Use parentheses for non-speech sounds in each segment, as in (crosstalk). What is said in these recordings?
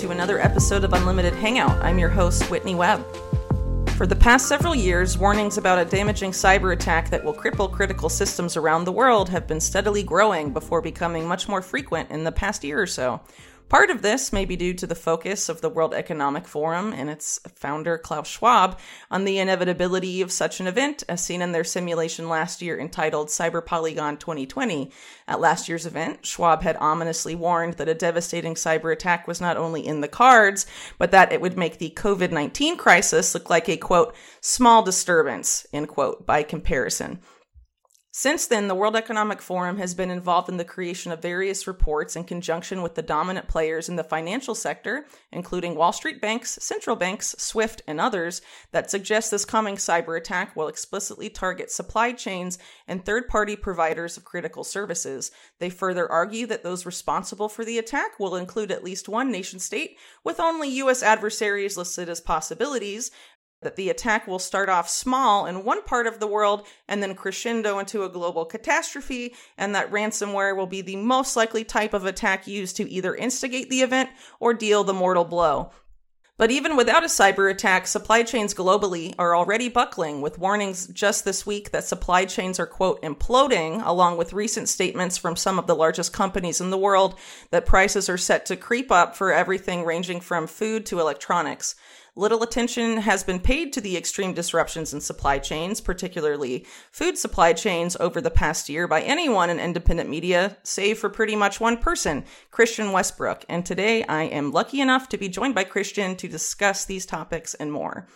to another episode of Unlimited Hangout. I'm your host, Whitney Webb. For the past several years, warnings about a damaging cyber attack that will cripple critical systems around the world have been steadily growing before becoming much more frequent in the past year or so. Part of this may be due to the focus of the World Economic Forum and its founder, Klaus Schwab, on the inevitability of such an event, as seen in their simulation last year entitled Cyber Polygon 2020. At last year's event, Schwab had ominously warned that a devastating cyber attack was not only in the cards, but that it would make the COVID 19 crisis look like a quote, small disturbance, end quote, by comparison. Since then, the World Economic Forum has been involved in the creation of various reports in conjunction with the dominant players in the financial sector, including Wall Street banks, central banks, SWIFT, and others, that suggest this coming cyber attack will explicitly target supply chains and third party providers of critical services. They further argue that those responsible for the attack will include at least one nation state, with only U.S. adversaries listed as possibilities, that the attack will start off small in one part of the world and then crescendo into a global catastrophe, and that ransomware will be the most likely type of attack used to either instigate the event or deal the mortal blow. But even without a cyber attack, supply chains globally are already buckling, with warnings just this week that supply chains are, quote, imploding, along with recent statements from some of the largest companies in the world that prices are set to creep up for everything ranging from food to electronics. Little attention has been paid to the extreme disruptions in supply chains, particularly food supply chains, over the past year by anyone in independent media, save for pretty much one person, Christian Westbrook. And today I am lucky enough to be joined by Christian to discuss these topics and more.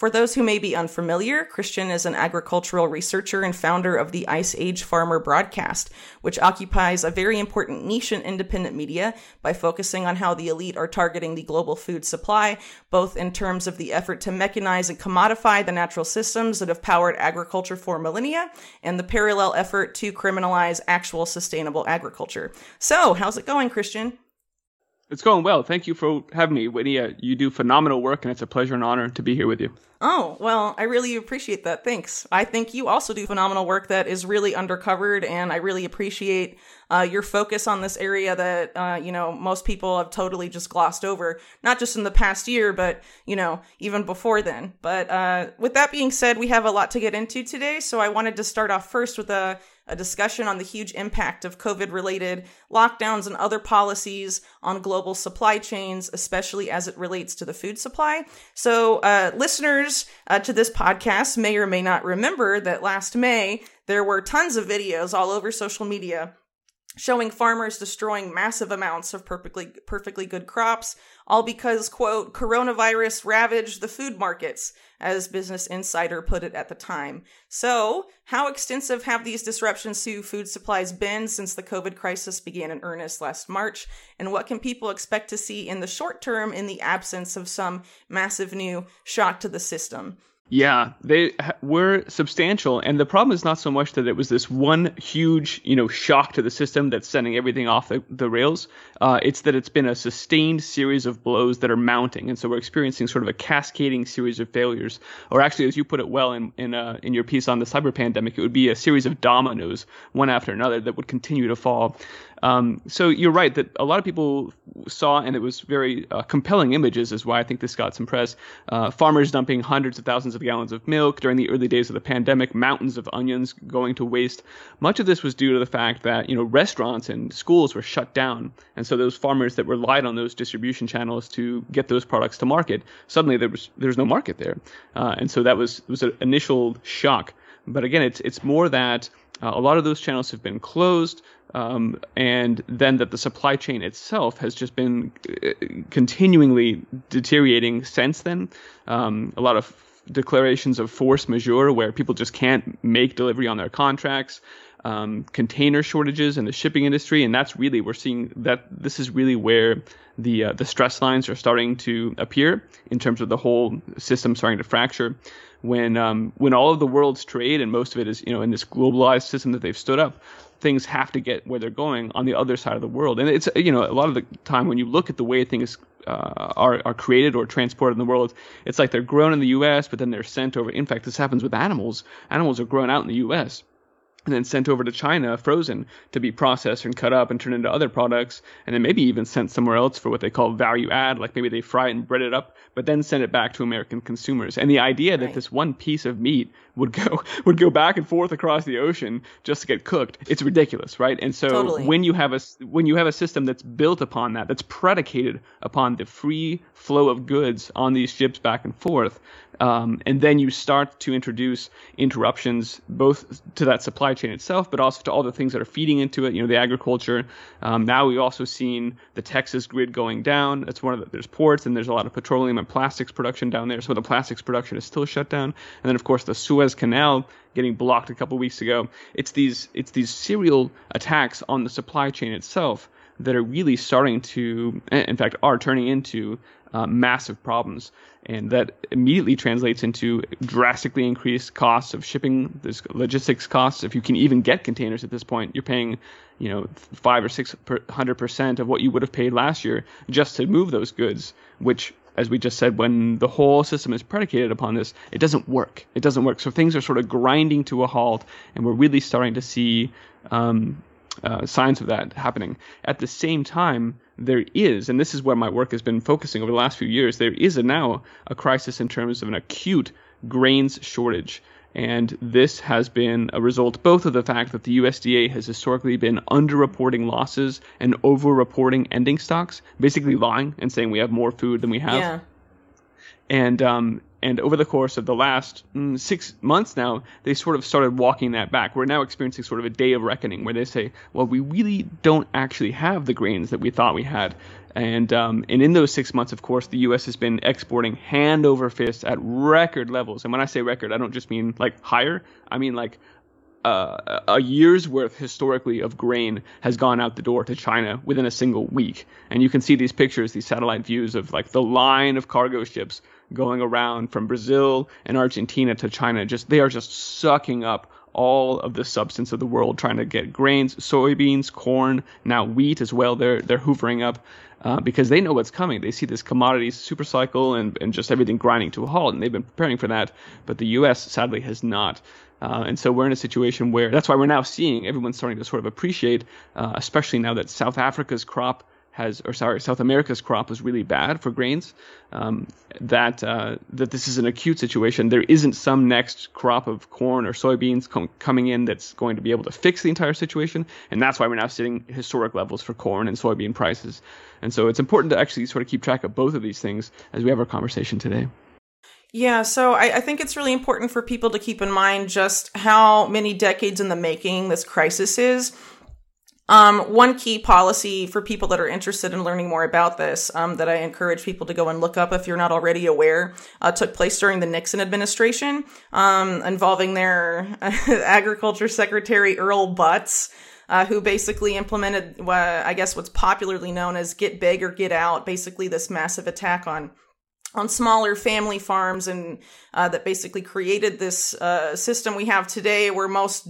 For those who may be unfamiliar, Christian is an agricultural researcher and founder of the Ice Age Farmer broadcast, which occupies a very important niche in independent media by focusing on how the elite are targeting the global food supply, both in terms of the effort to mechanize and commodify the natural systems that have powered agriculture for millennia, and the parallel effort to criminalize actual sustainable agriculture. So, how's it going, Christian? It's going well. Thank you for having me, Whitney. Uh, you do phenomenal work, and it's a pleasure and honor to be here with you. Oh, well, I really appreciate that. Thanks. I think you also do phenomenal work that is really undercovered, and I really appreciate uh, your focus on this area that, uh, you know, most people have totally just glossed over, not just in the past year, but, you know, even before then. But uh, with that being said, we have a lot to get into today, so I wanted to start off first with a a discussion on the huge impact of COVID related lockdowns and other policies on global supply chains, especially as it relates to the food supply. So, uh, listeners uh, to this podcast may or may not remember that last May, there were tons of videos all over social media showing farmers destroying massive amounts of perfectly perfectly good crops all because quote coronavirus ravaged the food markets as business insider put it at the time. So how extensive have these disruptions to food supplies been since the covid crisis began in earnest last march? And what can people expect to see in the short term in the absence of some massive new shock to the system yeah, they were substantial, and the problem is not so much that it was this one huge, you know, shock to the system that's sending everything off the, the rails. Uh, it's that it's been a sustained series of blows that are mounting, and so we're experiencing sort of a cascading series of failures. Or actually, as you put it well in in, uh, in your piece on the cyber pandemic, it would be a series of dominoes, one after another, that would continue to fall. Um, so you're right that a lot of people saw, and it was very uh, compelling images, is why I think this got some press. Uh, farmers dumping hundreds of thousands of gallons of milk during the early days of the pandemic, mountains of onions going to waste. Much of this was due to the fact that you know restaurants and schools were shut down, and so those farmers that relied on those distribution channels to get those products to market, suddenly there was there was no market there, uh, and so that was was an initial shock. But again, it's it's more that uh, a lot of those channels have been closed um, and then that the supply chain itself has just been uh, continually deteriorating since then. Um, a lot of declarations of force majeure where people just can't make delivery on their contracts. Um, container shortages in the shipping industry, and that's really we're seeing that this is really where the uh, the stress lines are starting to appear in terms of the whole system starting to fracture. When um, when all of the world's trade and most of it is you know in this globalized system that they've stood up, things have to get where they're going on the other side of the world. And it's you know a lot of the time when you look at the way things uh, are are created or transported in the world, it's like they're grown in the U.S. but then they're sent over. In fact, this happens with animals. Animals are grown out in the U.S. and then sent over to China frozen to be processed and cut up and turned into other products, and then maybe even sent somewhere else for what they call value add, like maybe they fry it and bread it up, but then send it back to American consumers. And the idea that this one piece of meat would go (laughs) would go back and forth across the ocean just to get cooked, it's ridiculous, right? And so totally. when you have a when you have a system that's built upon that, that's predicated upon the free flow of goods on these ships back and forth, um, and then you start to introduce interruptions both to that supply chain itself, but also to all the things that are feeding into it. You know, the agriculture. Um, now we've also seen the Texas grid going down. That's one of the, there's ports and there's a lot of petroleum and plastics production down there. So the plastics production is still shut down. And then of course the Suez Canal getting blocked a couple weeks ago. It's these it's these serial attacks on the supply chain itself that are really starting to, in fact, are turning into uh, massive problems. And that immediately translates into drastically increased costs of shipping, there's logistics costs. If you can even get containers at this point, you're paying, you know, five or six hundred percent of what you would have paid last year just to move those goods, which as we just said, when the whole system is predicated upon this, it doesn't work. It doesn't work. So things are sort of grinding to a halt, and we're really starting to see um, uh, signs of that happening. At the same time, there is, and this is where my work has been focusing over the last few years, there is a, now a crisis in terms of an acute grains shortage. And this has been a result both of the fact that the USDA has historically been underreporting losses and overreporting ending stocks, basically lying and saying we have more food than we have. Yeah. And um, and over the course of the last mm, six months now, they sort of started walking that back. We're now experiencing sort of a day of reckoning where they say, well, we really don't actually have the grains that we thought we had. And um, and in those six months, of course, the U.S. has been exporting hand over fist at record levels. And when I say record, I don't just mean like higher. I mean like uh, a year's worth historically of grain has gone out the door to China within a single week. And you can see these pictures, these satellite views of like the line of cargo ships going around from Brazil and Argentina to China. Just they are just sucking up all of the substance of the world, trying to get grains, soybeans, corn, now wheat as well. They're they're hoovering up uh, because they know what's coming. They see this commodities super cycle and and just everything grinding to a halt, and they've been preparing for that. But the U.S. sadly has not. Uh, and so we're in a situation where that's why we're now seeing everyone starting to sort of appreciate, uh, especially now that South Africa's crop has, or sorry, South America's crop was really bad for grains. Um, that uh, that this is an acute situation. There isn't some next crop of corn or soybeans com- coming in that's going to be able to fix the entire situation, and that's why we're now sitting historic levels for corn and soybean prices. And so it's important to actually sort of keep track of both of these things as we have our conversation today. Yeah, so I, I, think it's really important for people to keep in mind just how many decades in the making this crisis is. Um, one key policy for people that are interested in learning more about this um, that I encourage people to go and look up if you're not already aware uh, took place during the Nixon administration um, involving their (laughs) agriculture secretary Earl Butz. Uh, who basically implemented, uh, I guess, what's popularly known as "get big or get out." Basically, this massive attack on on smaller family farms, and uh, that basically created this uh, system we have today, where most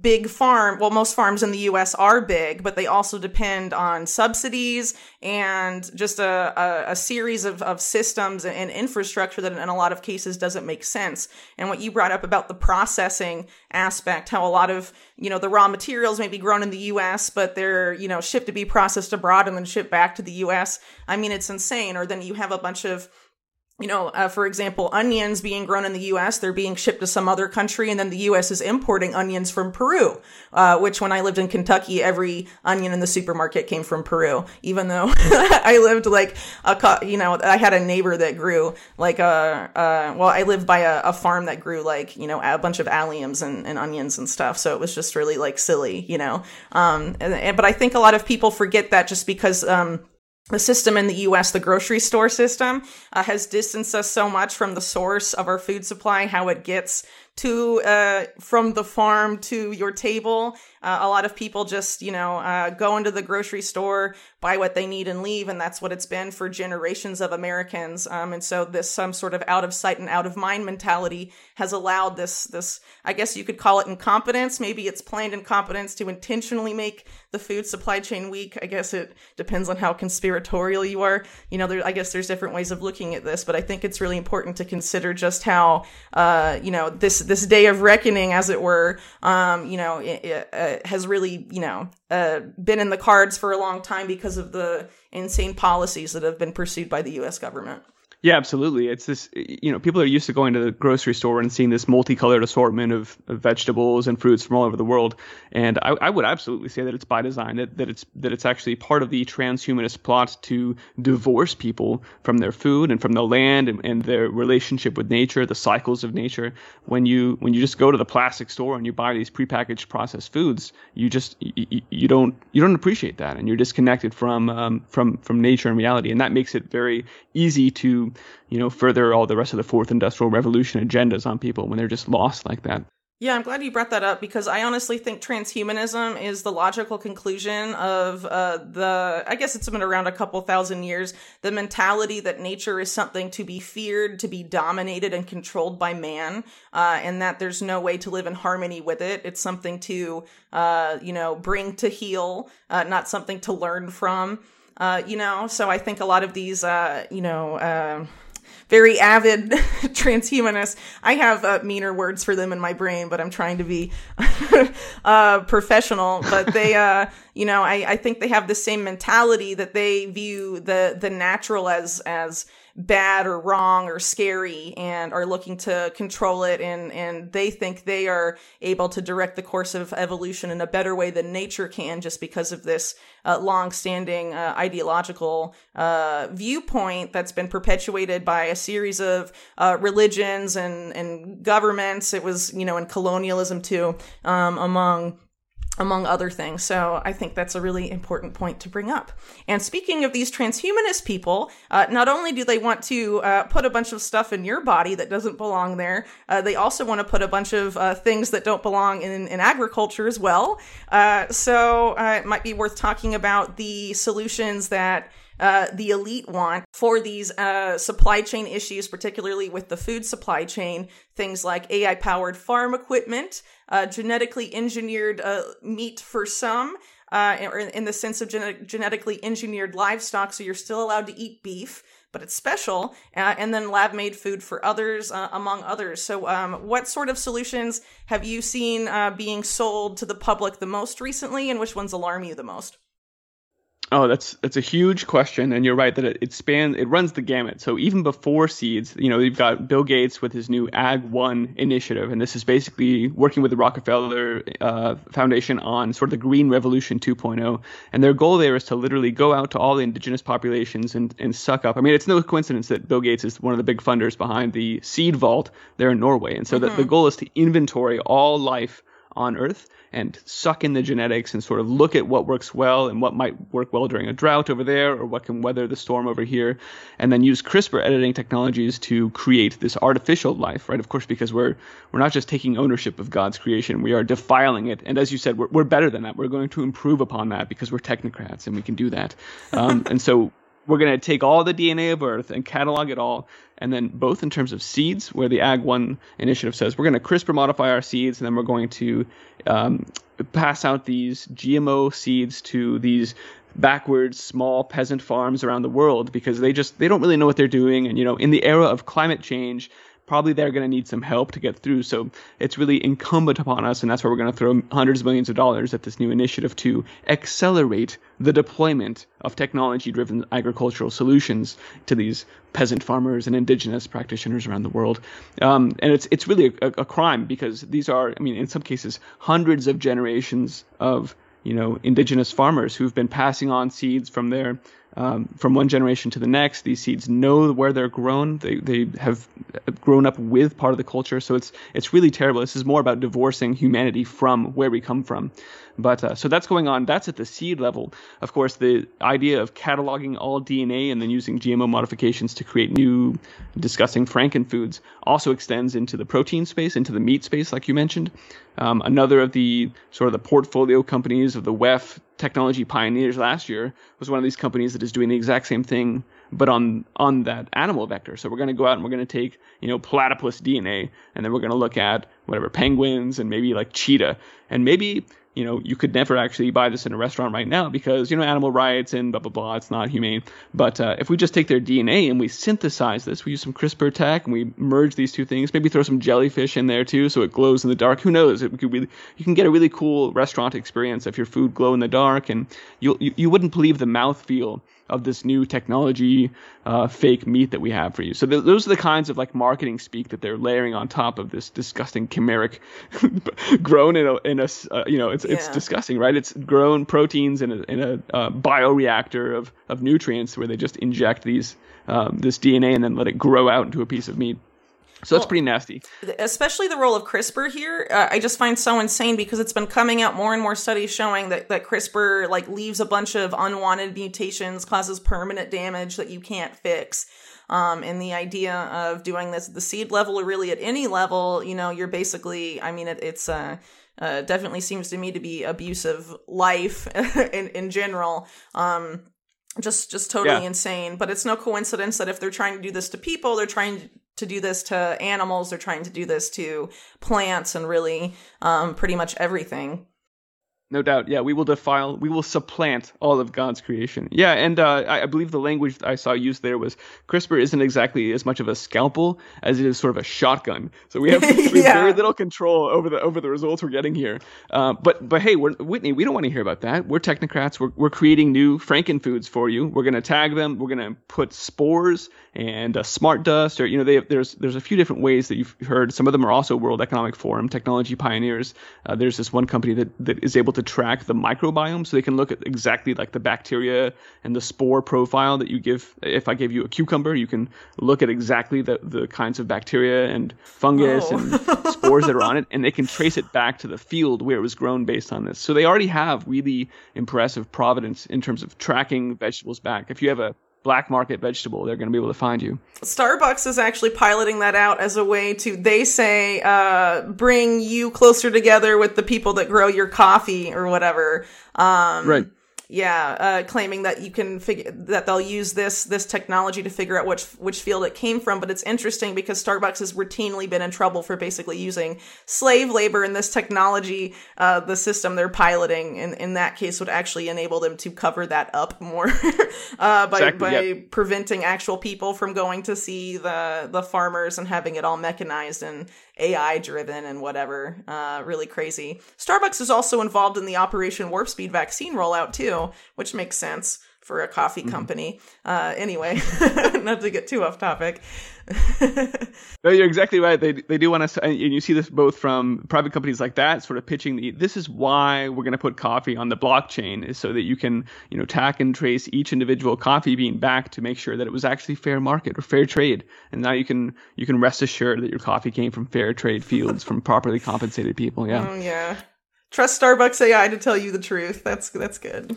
big farm well most farms in the US are big but they also depend on subsidies and just a, a, a, series of, of systems and infrastructure that in a lot of cases doesn't make sense. And what you brought up about the processing aspect how a lot of you know the raw materials may be grown in the US but they're you know shipped to be processed abroad and then shipped back to the US I mean it's insane. Or then you have a bunch of you know, uh, for example, onions being grown in the U.S., they're being shipped to some other country, and then the U.S. is importing onions from Peru. Uh, which, when I lived in Kentucky, every onion in the supermarket came from Peru. Even though (laughs) I lived like a, you know, I had a neighbor that grew like a, uh, well, I lived by a, a, farm that grew like you know a bunch of alliums and, and, onions and stuff. So it was just really like silly, you know. Um, and, and, but I think a lot of people forget that just because um the system in the US, the grocery store system, uh, has distanced us so much from the source of our food supply, how it gets to uh, from the farm to your table. Uh, a lot of people just, you know, uh, go into the grocery store, buy what they need, and leave, and that's what it's been for generations of Americans. Um, and so this some sort of out of sight and out of mind mentality has allowed this this I guess you could call it incompetence. Maybe it's planned incompetence to intentionally make the food supply chain weak. I guess it depends on how conspiratorial you are. You know, there, I guess there's different ways of looking at this, but I think it's really important to consider just how, uh, you know, this this day of reckoning, as it were, um, you know, it, it, uh, has really you know uh, been in the cards for a long time because of the insane policies that have been pursued by the U.S. government. Yeah, absolutely. It's this, you know, people are used to going to the grocery store and seeing this multicolored assortment of, of vegetables and fruits from all over the world. And I, I, would absolutely say that it's by design, that, that it's that it's actually part of the transhumanist plot to divorce people from their food and from the land and, and their relationship with nature, the cycles of nature. When you when you just go to the plastic store and you buy these prepackaged processed foods, you just you, you don't you don't appreciate that, and you're disconnected from um, from from nature and reality, and that makes it very easy to you know, further all the rest of the fourth industrial revolution agendas on people when they're just lost like that. Yeah, I'm glad you brought that up because I honestly think transhumanism is the logical conclusion of uh, the. I guess it's been around a couple thousand years. The mentality that nature is something to be feared, to be dominated and controlled by man, uh, and that there's no way to live in harmony with it. It's something to, uh, you know, bring to heal, uh, not something to learn from. Uh, you know, so I think a lot of these, uh, you know, uh, very avid (laughs) transhumanists. I have uh, meaner words for them in my brain, but I'm trying to be (laughs) uh, professional. But they, (laughs) uh, you know, I, I think they have the same mentality that they view the the natural as as bad or wrong or scary and are looking to control it. And and they think they are able to direct the course of evolution in a better way than nature can just because of this uh, long-standing uh, ideological uh, viewpoint that's been perpetuated by a series of uh, religions and and governments. It was you know in colonialism too um, among among other things. So I think that's a really important point to bring up. And speaking of these transhumanist people, uh, not only do they want to uh, put a bunch of stuff in your body that doesn't belong there, uh, they also want to put a bunch of uh, things that don't belong in, in agriculture as well. Uh, so uh, it might be worth talking about the solutions that uh, the elite want for these uh, supply chain issues, particularly with the food supply chain. Things like AI powered farm equipment, uh, genetically engineered uh, meat for some, uh, or in the sense of gen- genetically engineered livestock, so you're still allowed to eat beef. But it's special, uh, and then lab made food for others, among others. So, um, what sort of solutions have you seen being sold to the public the most recently, and which ones alarm you the most? Oh, that's that's a huge question, and you're right that it, it spans it runs the gamut. So even before seeds, you know, you've got Bill Gates with his new Ag One initiative, and this is basically working with the Rockefeller uh, Foundation on sort of the Green Revolution 2.0. And their goal there is to literally go out to all the indigenous populations and, and suck up. I mean, it's no coincidence that Bill Gates is one of the big funders behind the Seed Vault there in Norway, and so mm-hmm. the, the goal is to inventory all life on Earth and suck in the genetics and sort of look at what works well and what might work well during a drought over there or what can weather the storm over here, and then use CRISPR editing technologies to create this artificial life, right? Of course, because we're we're not just taking ownership of God's creation, we are defiling it. And as you said, we're, we're better than that. We're going to improve upon that because we're technocrats and we can do that. Um, and so we're going to take all the DNA of Earth and catalog it all, and then both in terms of seeds, where the Ag One initiative says we're going to CRISPR modify our seeds, and then we're going to um, pass out these GMO seeds to these backwards small peasant farms around the world because they just they don't really know what they're doing. And you know in the era of climate change probably they're going to need some help to get through. So it's really incumbent upon us, and that's where we're going to throw hundreds of millions of dollars at this new initiative to accelerate the deployment of technology driven agricultural solutions to these peasant farmers and indigenous practitioners around the world. Um, and it's, it's really a, a crime because these are, I mean, in some cases, hundreds of generations of you know, indigenous farmers who've been passing on seeds from their um, from one generation to the next. These seeds know where they're grown. They they have grown up with part of the culture. So it's it's really terrible. This is more about divorcing humanity from where we come from. But uh, so that's going on. That's at the seed level. Of course, the idea of cataloging all DNA and then using GMO modifications to create new disgusting frankenfoods also extends into the protein space, into the meat space, like you mentioned. Um, another of the sort of the portfolio companies of the WEF technology pioneers last year was one of these companies that is doing the exact same thing, but on on that animal vector. So we're going to go out and we're going to take you know platypus DNA, and then we're going to look at whatever penguins and maybe like cheetah, and maybe you know, you could never actually buy this in a restaurant right now because, you know, animal rights and blah, blah, blah. It's not humane. But uh, if we just take their DNA and we synthesize this, we use some CRISPR tech and we merge these two things, maybe throw some jellyfish in there too so it glows in the dark. Who knows? It could really, you can get a really cool restaurant experience if your food glow in the dark and you, you, you wouldn't believe the mouth feel of this new technology uh, fake meat that we have for you. So th- those are the kinds of like marketing speak that they're layering on top of this disgusting chimeric (laughs) grown in a in a uh, you know it's yeah. it's disgusting, right? It's grown proteins in a in a uh, bioreactor of of nutrients where they just inject these um, this DNA and then let it grow out into a piece of meat. So that's well, pretty nasty. Especially the role of CRISPR here, uh, I just find so insane because it's been coming out more and more studies showing that, that CRISPR like leaves a bunch of unwanted mutations, causes permanent damage that you can't fix. Um, and the idea of doing this at the seed level or really at any level, you know, you're basically, I mean, it, it's uh, uh, definitely seems to me to be abusive life (laughs) in in general. Um, just just totally yeah. insane but it's no coincidence that if they're trying to do this to people they're trying to do this to animals. They're trying to do this to plants and really um, pretty much everything no doubt. Yeah, we will defile, we will supplant all of God's creation. Yeah, and uh, I, I, believe the language I saw used there was CRISPR isn't exactly as much of a scalpel as it is sort of a shotgun. So we have, (laughs) we have very little control over the over the results we're getting here. Uh, but but hey, Whitney, we don't want to hear about that. We're technocrats. We're we're creating new frankenfoods for you. We're gonna tag them. We're gonna put spores and uh, smart dust, or you know, they there's there's a few different ways that you've heard. Some of them are also World Economic Forum technology pioneers. Uh, there's this one company that that is able to track the microbiome, so they can look at exactly like the bacteria and the spore profile that you give. If I gave you a cucumber, you can look at exactly the the kinds of bacteria and fungus oh. and (laughs) spores that are on it, and they can trace it back to the field where it was grown based on this. So they already have really impressive providence in terms of tracking vegetables back. If you have a black market vegetable, they're going to be able to find you. Starbucks is actually piloting that out as a way to, they say, uh, bring you closer together with the people that grow your coffee or whatever. Um, right yeah, uh, claiming that you can figure that they'll use this this technology to figure out which which field it came from. But it's interesting because Starbucks has routinely been in trouble for basically using slave labor, in this technology, uh, the system they're piloting, in in that case, would actually enable them to cover that up more (laughs) uh, by exactly, by yep. preventing actual people from going to see the the farmers and having it all mechanized and AI driven and whatever. Uh, really crazy. Starbucks is also involved in the Operation Warp Speed vaccine rollout too, which makes sense for a coffee mm-hmm. company. Mm-hmm. Uh, anyway, (laughs) not to get too off topic. (laughs) no, you're exactly right. They they do want to, and you see this both from private companies like that, sort of pitching the. This is why we're going to put coffee on the blockchain, is so that you can, you know, track and trace each individual coffee bean back to make sure that it was actually fair market or fair trade. And now you can you can rest assured that your coffee came from fair trade fields from properly compensated people. Yeah. Oh yeah. Trust Starbucks AI to tell you the truth. That's that's good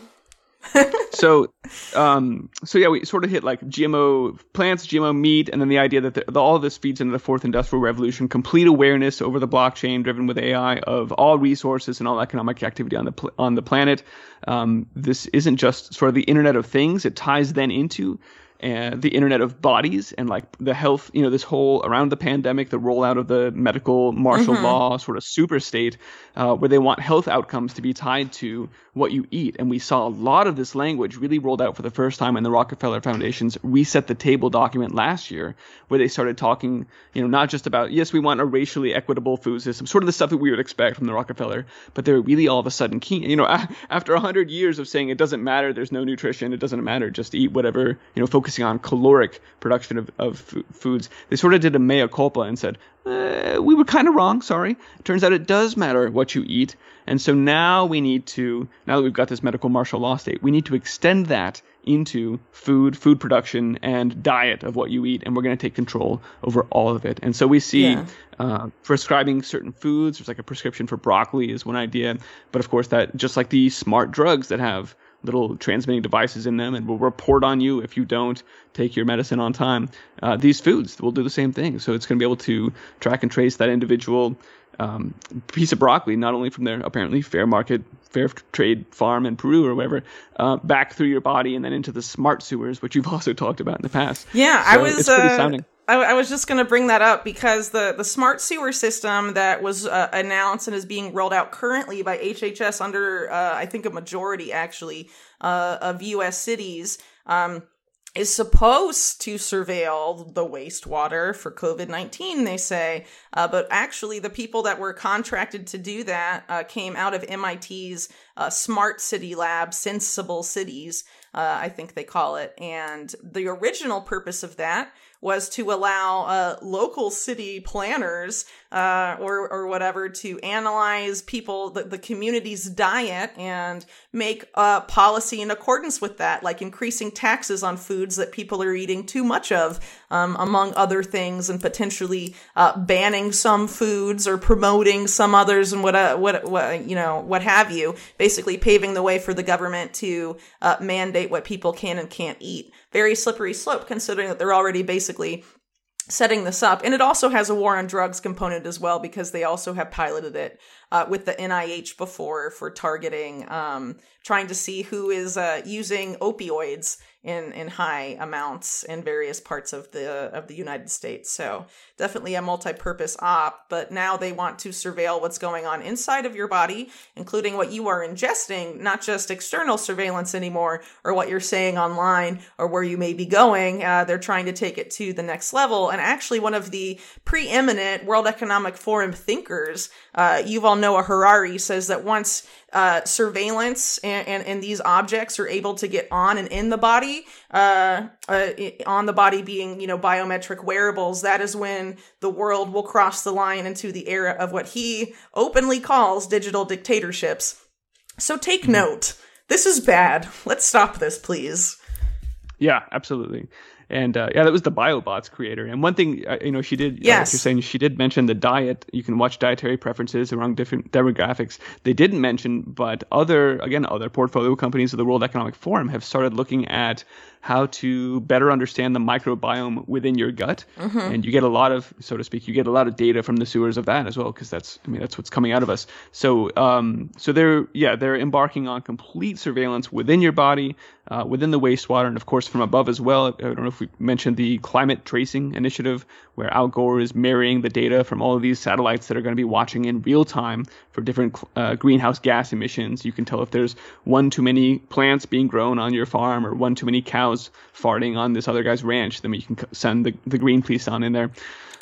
(laughs) so, um, so yeah, we sort of hit like GMO plants, GMO meat, and then the idea that the, the, all of this feeds into the fourth industrial revolution, complete awareness over the blockchain, driven with AI, of all resources and all economic activity on the pl- on the planet. Um, this isn't just sort of the Internet of Things; it ties then into and the internet of bodies and like the health you know this whole around the pandemic the rollout of the medical martial mm-hmm. law sort of super state uh, where they want health outcomes to be tied to what you eat and we saw a lot of this language really rolled out for the first time in the rockefeller foundation's reset the table document last year where they started talking you know not just about yes we want a racially equitable food system sort of the stuff that we would expect from the rockefeller but they're really all of a sudden keen you know (laughs) after 100 years of saying it doesn't matter there's no nutrition it doesn't matter just eat whatever you know focus focusing on caloric production of, of f- foods, they sort of did a mea culpa and said, eh, we were kind of wrong, sorry. It turns out it does matter what you eat. And so now we need to, now that we've got this medical martial law state, we need to extend that into food, food production, and diet of what you eat, and we're going to take control over all of it. And so we see yeah. uh, prescribing certain foods. There's like a prescription for broccoli is one idea, but of course that just like the smart drugs that have little transmitting devices in them and will report on you if you don't take your medicine on time. Uh, these foods will do the same thing. So it's going to be able to track and trace that individual um, piece of broccoli, not only from their apparently fair market, fair trade farm in Peru or whatever, uh, back through your body and then into the smart sewers, which you've (laughs) also talked about in the past. Yeah, so I was. It's pretty uh, sounding. I, I was just going to bring that up because the, the smart sewer system that was uh, announced and is being rolled out currently by HHS under, uh, I think, a majority actually uh, of U.S. cities. Um, is supposed to surveil the wastewater for COVID 19, they say. Uh, but actually, the people that were contracted to do that uh, came out of MIT's uh, Smart City Lab, Senseable Cities, I think they call it. And the original purpose of that was to allow uh, local city planners uh, or or whatever to analyze people the, the community's diet and make a policy in accordance with that, like increasing taxes on foods that people are eating too much of, um, among other things, and potentially uh, banning some foods or promoting some others and what uh, what what you know what have you. Basically, paving the way for the government to uh, mandate what people can and can't eat. Very slippery slope, considering that they're already basically setting this up. And it also has a war on drugs component as well because they also have piloted it uh, with the NIH before for targeting, um, trying to see who is uh, using opioids in in high amounts in various parts of the of the United States. So definitely a multi-purpose op. But now they want to surveil what's going on inside of your body, including what you are ingesting, not just external surveillance anymore, or what you're saying online, or where you may be going. Uh, they're trying to take it to the next level. And actually, one of the preeminent World Economic Forum thinkers, uh, Yuval Noah Harari, says that once uh, surveillance and, and, and, these objects are able to get on and in the body, uh, uh, on the body being, you know, biometric wearables, that is when the world will cross the line into the era of what he openly calls digital dictatorships. So take mm-hmm. note. This is bad. Let's stop this, please. Yeah, absolutely. And uh, yeah, that was the Biobot's creator. And one thing, uh, you know, she did, yes. Uh, like you're saying, she did mention the diet. You can watch dietary preferences around different demographics. They didn't mention, but other, again, other portfolio companies of the World Economic Forum have started looking at how to better understand the microbiome within your gut. Mm-hmm. And you get a lot of, so to speak, you get a lot of data from the sewers of that as well, because that's, I mean, that's what's coming out of us. So, um, so they're, yeah, they're embarking on complete surveillance within your body, uh, within the wastewater, and of course from above as well. I don't know if we mentioned the climate tracing initiative, where Al Gore is marrying the data from all of these satellites that are going to be watching in real time for different uh, greenhouse gas emissions. You can tell if there's one too many plants being grown on your farm or one too many cows farting on this other guy's ranch. Then you can send the, the green police on in there.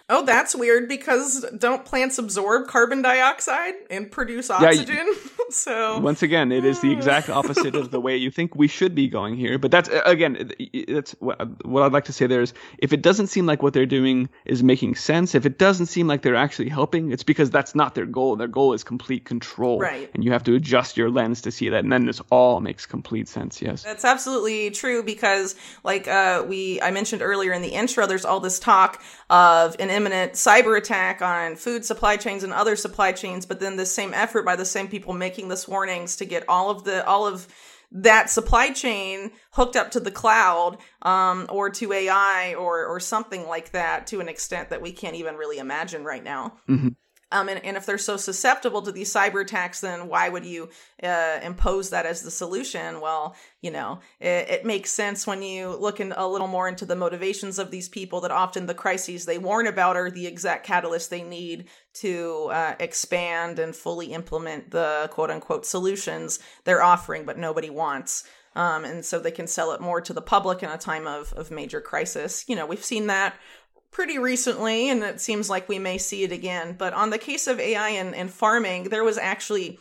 Oh, that's weird because don't plants absorb carbon dioxide and produce oxygen? Yeah, so once again, it is the exact opposite of the way you think we should be going here. But that's again, that's what, I'd like to say. There is, if it doesn't seem like what they're doing is making sense, if it doesn't seem like they're actually helping, it's because that's not their goal. Their goal is complete control, right? And you have to adjust your lens to see that, and then this all makes complete sense. Yes, that's absolutely true because, like uh, we I mentioned earlier in the intro, there's all this talk of an imminent cyber attack on food supply chains and other supply chains, but then the same effort by the same people making this warnings to get all of the all of that supply chain hooked up to the cloud um, or to AI or or something like that to an extent that we can't even really imagine right now. Mm-hmm. Um, and, and if they're so susceptible to these cyber attacks, then why would you uh, impose that as the solution? Well, you know, it, it, makes sense when you look in a little more into the motivations of these people that often the crises they warn about are the exact catalyst they need to uh, expand and fully implement the quote unquote solutions they're offering, but nobody wants. Um, and so they can sell it more to the public in a time of, of major crisis. You know, we've seen that pretty recently, and it seems like we may see it again. But on the case of AI and, and farming, there was actually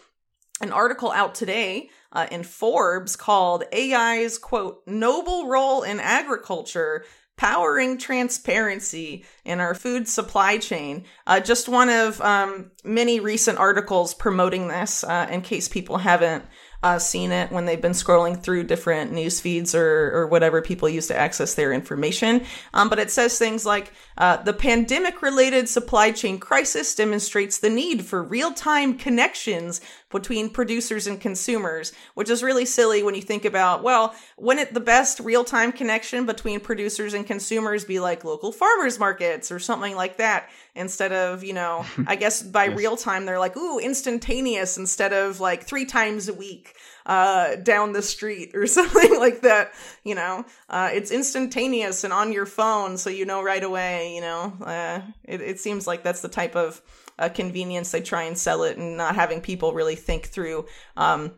an article out today uh, in Forbes called AI's quote, noble role in agriculture powering transparency in our food supply chain. Uh, just one of um, many recent articles promoting this, uh, in case people haven't uh, seen it when they've been scrolling through different news feeds or, or whatever people use to access their information. Um, but it says things like uh, the pandemic related supply chain crisis demonstrates the need for real time connections between producers and consumers, which is really silly when you think about, well, wouldn't the best real time connection between producers and consumers be like local farmers markets or something like that? Instead of, you know, (laughs) I guess by yes. real time, they're like, ooh, instantaneous instead of like three times a week uh, down the street or (laughs) something like that. You know, uh, it's instantaneous and on your phone, so you know right away. You know, uh, it, it seems like that's the type of uh, convenience they try and sell it, and not having people really think through. Um,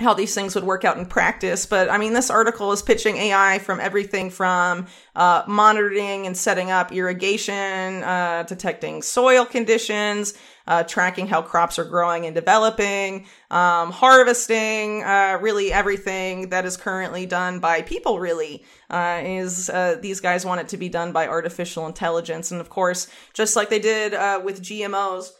how these things would work out in practice. But I mean, this article is pitching AI from everything from uh, monitoring and setting up irrigation, uh, detecting soil conditions, uh, tracking how crops are growing and developing, um, harvesting, uh, really everything that is currently done by people. Really, uh, is uh, these guys want it to be done by artificial intelligence, and of course, just like they did with GMOs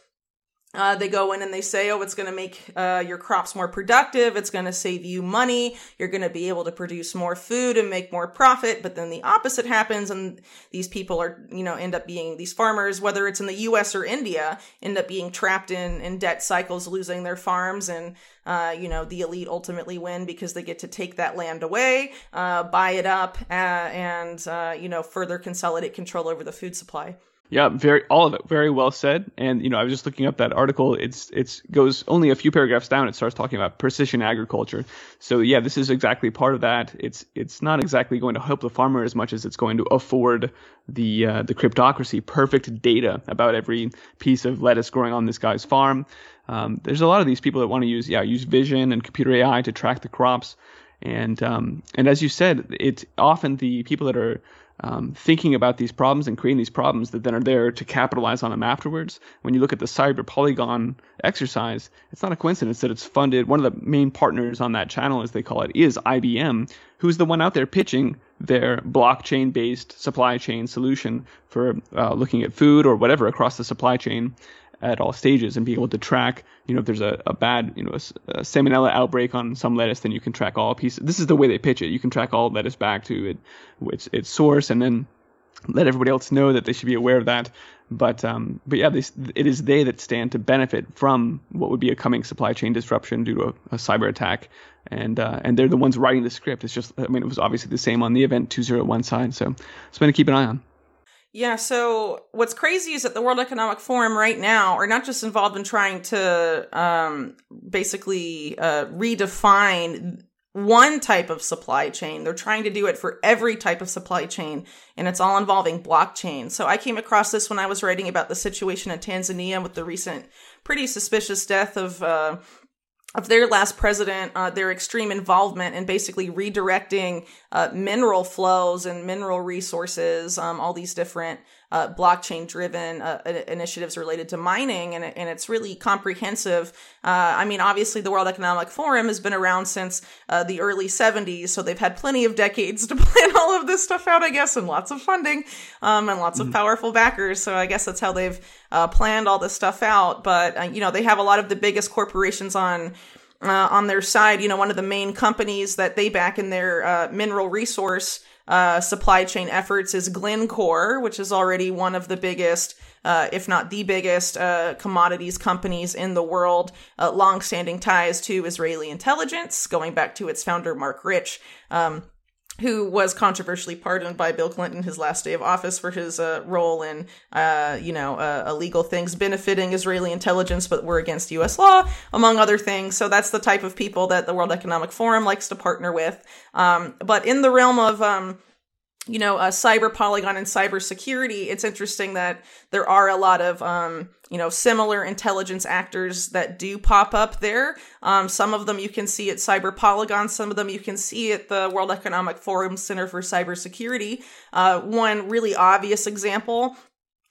uh, they go in and they say, oh, it's going to make uh, your crops more productive. It's going to save you money. You're going to be able to produce more food and make more profit. But then the opposite happens, and these people are, you know, end up being these farmers, whether it's in the U.S. or India, end up being trapped in in debt cycles, losing their farms, and uh, you know, the elite ultimately win because they get to take that land away, uh, buy it up, uh, and uh, you know, further consolidate control over the food supply. Yeah, very all of it very well said. And you know, I was just looking up that article. It's it's goes only a few paragraphs down. It starts talking about precision agriculture. So yeah, this is exactly part of that. It's it's not exactly going to help the farmer as much as it's going to afford the uh, the cryptocracy perfect data about every piece of lettuce growing on this guy's farm. Um, there's a lot of these people that want to use yeah use vision and computer AI to track the crops. And um, and as you said, it's often the people that are um, thinking about these problems and creating these problems that then are there to capitalize on them afterwards. When you look at the Cyber Polygon exercise, it's not a coincidence that it's funded. One of the main partners on that channel, as they call it, is IBM, who's the one out there pitching their blockchain based supply chain solution for uh, looking at food or whatever across the supply chain at all stages and being able to track, you know, if there's a, a bad, you know, a, a, salmonella outbreak on some lettuce, then you can track all pieces. This is the way they pitch it. You can track all lettuce back to it, its, its source, and then let everybody else know that they should be aware of that. But um, but yeah, they, it is they that stand to benefit from what would be a coming supply chain disruption due to a, a cyber attack, and uh, and they're the ones writing the script. It's just I mean it was obviously the same on the event 201 side, so it's something to keep an eye on. Yeah, so what's crazy is that the World Economic Forum right now are not just involved in trying to um, basically uh, redefine one type of supply chain. They're trying to do it for every type of supply chain, and it's all involving blockchain. So I came across this when I was writing about the situation in Tanzania with the recent pretty suspicious death of uh, of their last president, uh, their extreme involvement in basically redirecting uh, mineral flows and mineral resources, um, all these different uh, blockchain driven uh, initiatives related to mining, and, and it's really comprehensive. Uh, I mean, obviously, the World Economic Forum has been around since uh, the early 70s, so they've had plenty of decades (laughs) to plan all of this stuff out, I guess, and lots of funding um, and lots mm-hmm. of powerful backers. So I guess that's how they've uh, planned all this stuff out. But, you know, they have a lot of the biggest corporations on. Uh, on their side, you know, one of the main companies that they back in their uh, mineral resource uh, supply chain efforts is Glencore, which is already one of the biggest, uh, if not the biggest, uh, commodities companies in the world. Uh, long-standing ties to Israeli intelligence, going back to its founder Marc Rich. Um, who was controversially pardoned by Bill Clinton his last day of office for his uh, role in, uh, you know, uh, illegal things benefiting Israeli intelligence, but were against U.S. law, among other things. So that's the type of people that the World Economic Forum likes to partner with. Um, but in the realm of um, you know, cyber polygon and cyber security, it's interesting that there are a lot of, um, you know, similar intelligence actors that do pop up there. Um, some of them you can see at Cyber Polygon, some of them you can see at the World Economic Forum Center for Cybersecurity. Uh, one really obvious example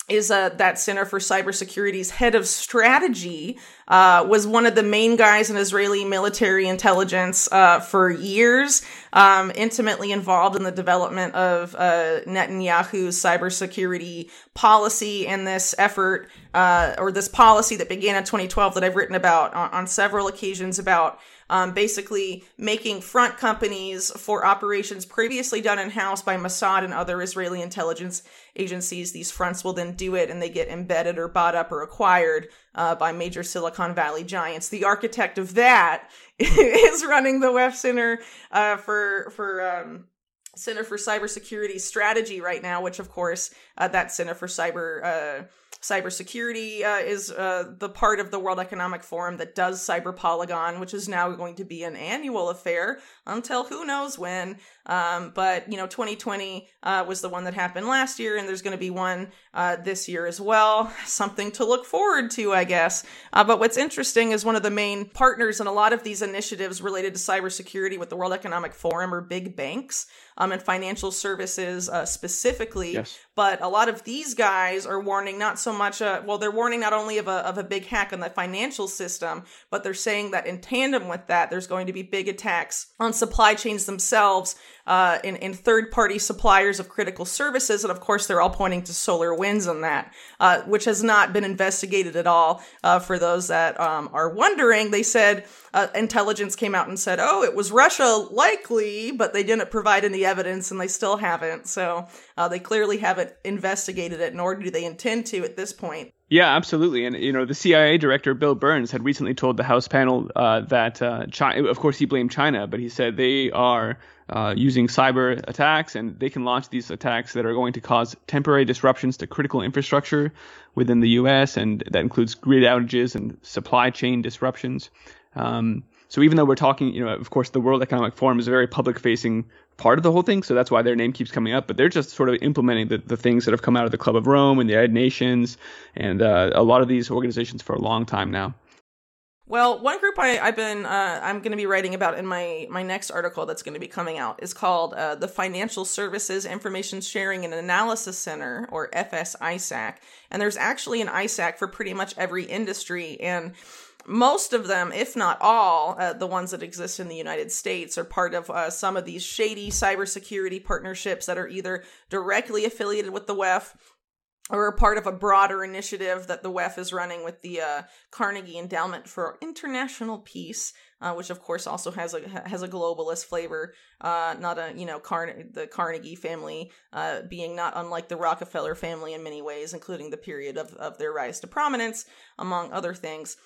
is uh, that Center for Cybersecurity's head of strategy uh, was one of the main guys in Israeli military intelligence uh, for years, um, intimately involved in the development of uh, Netanyahu's cybersecurity policy and this effort uh, or this policy that began in 2012 that I've written about on, on several occasions about um, basically making front companies for operations previously done in house by Mossad and other Israeli intelligence agencies. These fronts will then do it and they get embedded or bought up or acquired uh, by major Silicon Valley giants. The architect of that (laughs) is running the WEF Center uh, for for um, Center for Cybersecurity strategy right now, which of course uh, that Center for Cyber uh, cybersecurity uh, is uh, the part of the World Economic Forum that does Cyber Polygon, which is now going to be an annual affair until who knows when. Um, but you know, 2020 uh, was the one that happened last year, and there's going to be one uh, this year as well. Something to look forward to, I guess. Uh, but what's interesting is one of the main partners in a lot of these initiatives related to cybersecurity with the World Economic Forum are big banks um, and financial services uh, specifically. Yes. But a lot of these guys are warning not so much, uh, well, they're warning not only of a, of a big hack on the financial system, but they're saying that in tandem with that, there's going to be big attacks on supply chains themselves uh, third party suppliers of critical services. And of course, they're all pointing to SolarWinds on that, uh, which has not been investigated at all. Uh, for those that um, are wondering, they said uh, intelligence came out and said, oh, it was Russia likely, but they didn't provide any evidence and they still haven't. So uh, they clearly haven't investigated it, nor do they intend to at this point. Yeah, absolutely. And you know, the CIA director Bill Burns had recently told the House panel uh, that uh, China, of course, he blamed China, but he said they are uh, using cyber attacks and they can launch these attacks that are going to cause temporary disruptions to critical infrastructure within the U.S. and that includes grid outages and supply chain disruptions. Um, so even though we're talking, you know, of course, the World Economic Forum is a very public-facing part of the whole thing, so that's why their name keeps coming up. But they're just sort of implementing the, the things that have come out of the Club of Rome and the United Nations and uh, a lot of these organizations for a long time now. Well, one group I, have been uh, I'm going to be writing about in my my next article that's going to be coming out is called uh, the Financial Services Information Sharing and Analysis Center, or FSISAC. And there's actually an ISAC for pretty much every industry and most of them, if not all, uh, the ones that exist in the United States are part of uh, some of these shady cybersecurity partnerships that are either directly affiliated with the WEF or are part of a broader initiative that the WEF is running with the uh, Carnegie Endowment for International Peace, uh, which of course also has a has a globalist flavor. Uh, not a you know Car- the Carnegie family uh, being not unlike the Rockefeller family in many ways, including the period of of their rise to prominence, among other things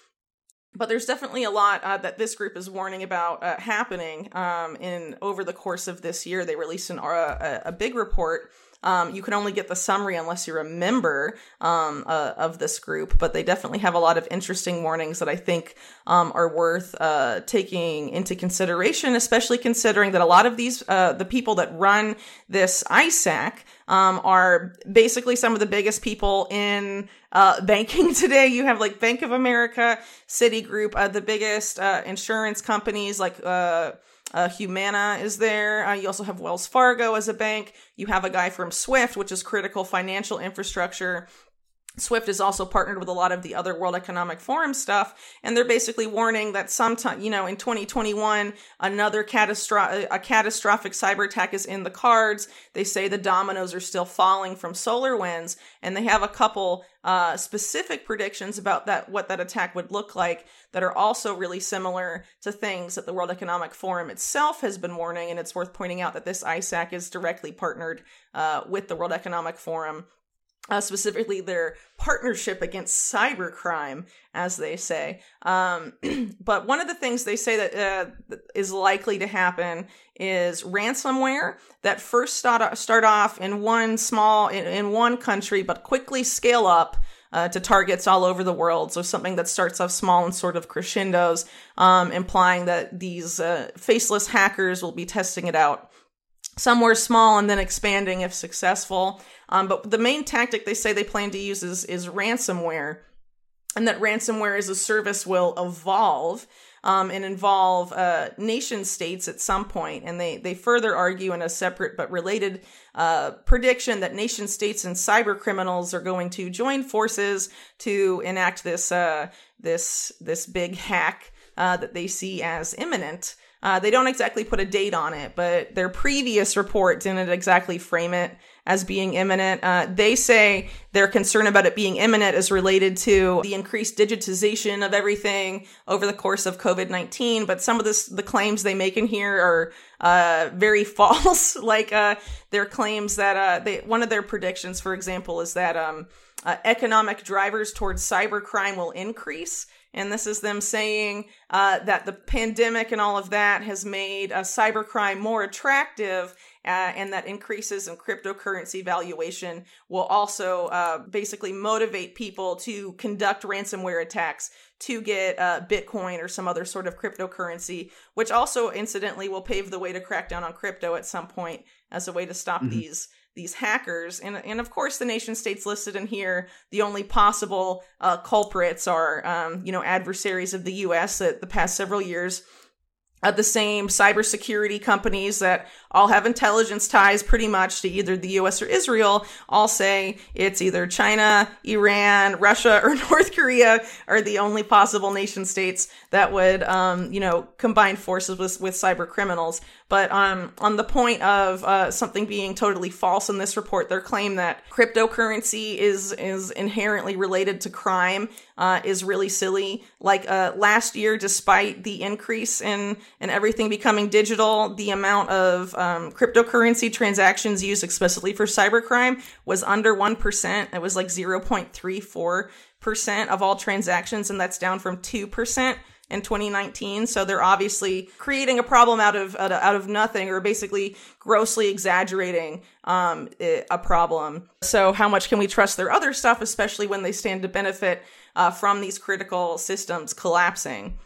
but there's definitely a lot uh, that this group is warning about uh, happening um, in over the course of this year. They released an, uh, a, a big report. Um, you can only get the summary unless you're a member um, uh, of this group, but they definitely have a lot of interesting warnings that I think um, are worth uh, taking into consideration, especially considering that a lot of these, uh, the people that run this ISAC, um, are basically some of the biggest people in uh, (laughs) banking today. You have like Bank of America, Citigroup, uh, the biggest uh, insurance companies like uh, Humana is there. Uh, you also have Wells Fargo as a bank. You have a guy from Swift, which is critical financial infrastructure. Swift is also partnered with a lot of the other World Economic Forum stuff, and they're basically warning that sometime, you know, in 2021, another catastrophic, a catastrophic cyber attack is in the cards. They say the dominoes are still falling from SolarWinds, and they have a couple uh, specific predictions about that, what that attack would look like, that are also really similar to things that the World Economic Forum itself has been warning. And it's worth pointing out that this ISAC is directly partnered uh, with the World Economic Forum uh, specifically their partnership against cybercrime, as they say. Um, (clears throat) but one of the things they say that uh, is likely to happen is ransomware that first start, start off in one small in, in one country, but quickly scale up. Uh, to targets all over the world. So something that starts off small and sort of crescendos, um, implying that these uh, faceless hackers will be testing it out somewhere small and then expanding if successful. Um, but the main tactic they say they plan to use is, is ransomware, and that ransomware as a service will evolve. Um, and involve uh, nation states at some point. And they, they further argue in a separate but related uh, prediction that nation states and cyber criminals are going to join forces to enact this uh, this this big hack uh, that they see as imminent. Uh, they don't exactly put a date on it, but their previous report didn't exactly frame it as being imminent. Uh, they say their concern about it being imminent is related to the increased digitization of everything over the course of COVID 19. But some of this, the claims they make in here are uh, very (laughs) false. like uh, their claims that uh, they, one of their predictions, for example, is that um, uh, economic drivers towards cybercrime will increase and this is them saying uh, that the pandemic and all of that has made uh, cybercrime more attractive. Uh, and that increases in cryptocurrency valuation will also uh, basically motivate people to conduct ransomware attacks to get uh, Bitcoin or some other sort of cryptocurrency, which also incidentally will pave the way to crack down on crypto at some point as a way to stop mm-hmm. these these hackers. And, and of course, the nation states listed in here, the only possible uh, culprits are, um, you know, adversaries of the U.S. that the past several years uh, the same cybersecurity companies that all have intelligence ties pretty much to either the US or Israel all say it's either China, Iran, Russia, (laughs) or North Korea are the only possible nation states that would, um, you know, combine forces with, with cyber criminals. But um, on the point of uh, something being totally false in this report, their claim that cryptocurrency is is inherently related to crime uh, is really silly. Like uh, last year, despite the increase in in everything becoming digital, the amount of um, cryptocurrency transactions used explicitly for cybercrime was under one percent. It was like zero point three four percent of all transactions, and that's down from two percent in 2019. So they're obviously creating a problem out of out of nothing, or basically grossly exaggerating um, a problem. So how much can we trust their other stuff, especially when they stand to benefit uh, from these critical systems collapsing?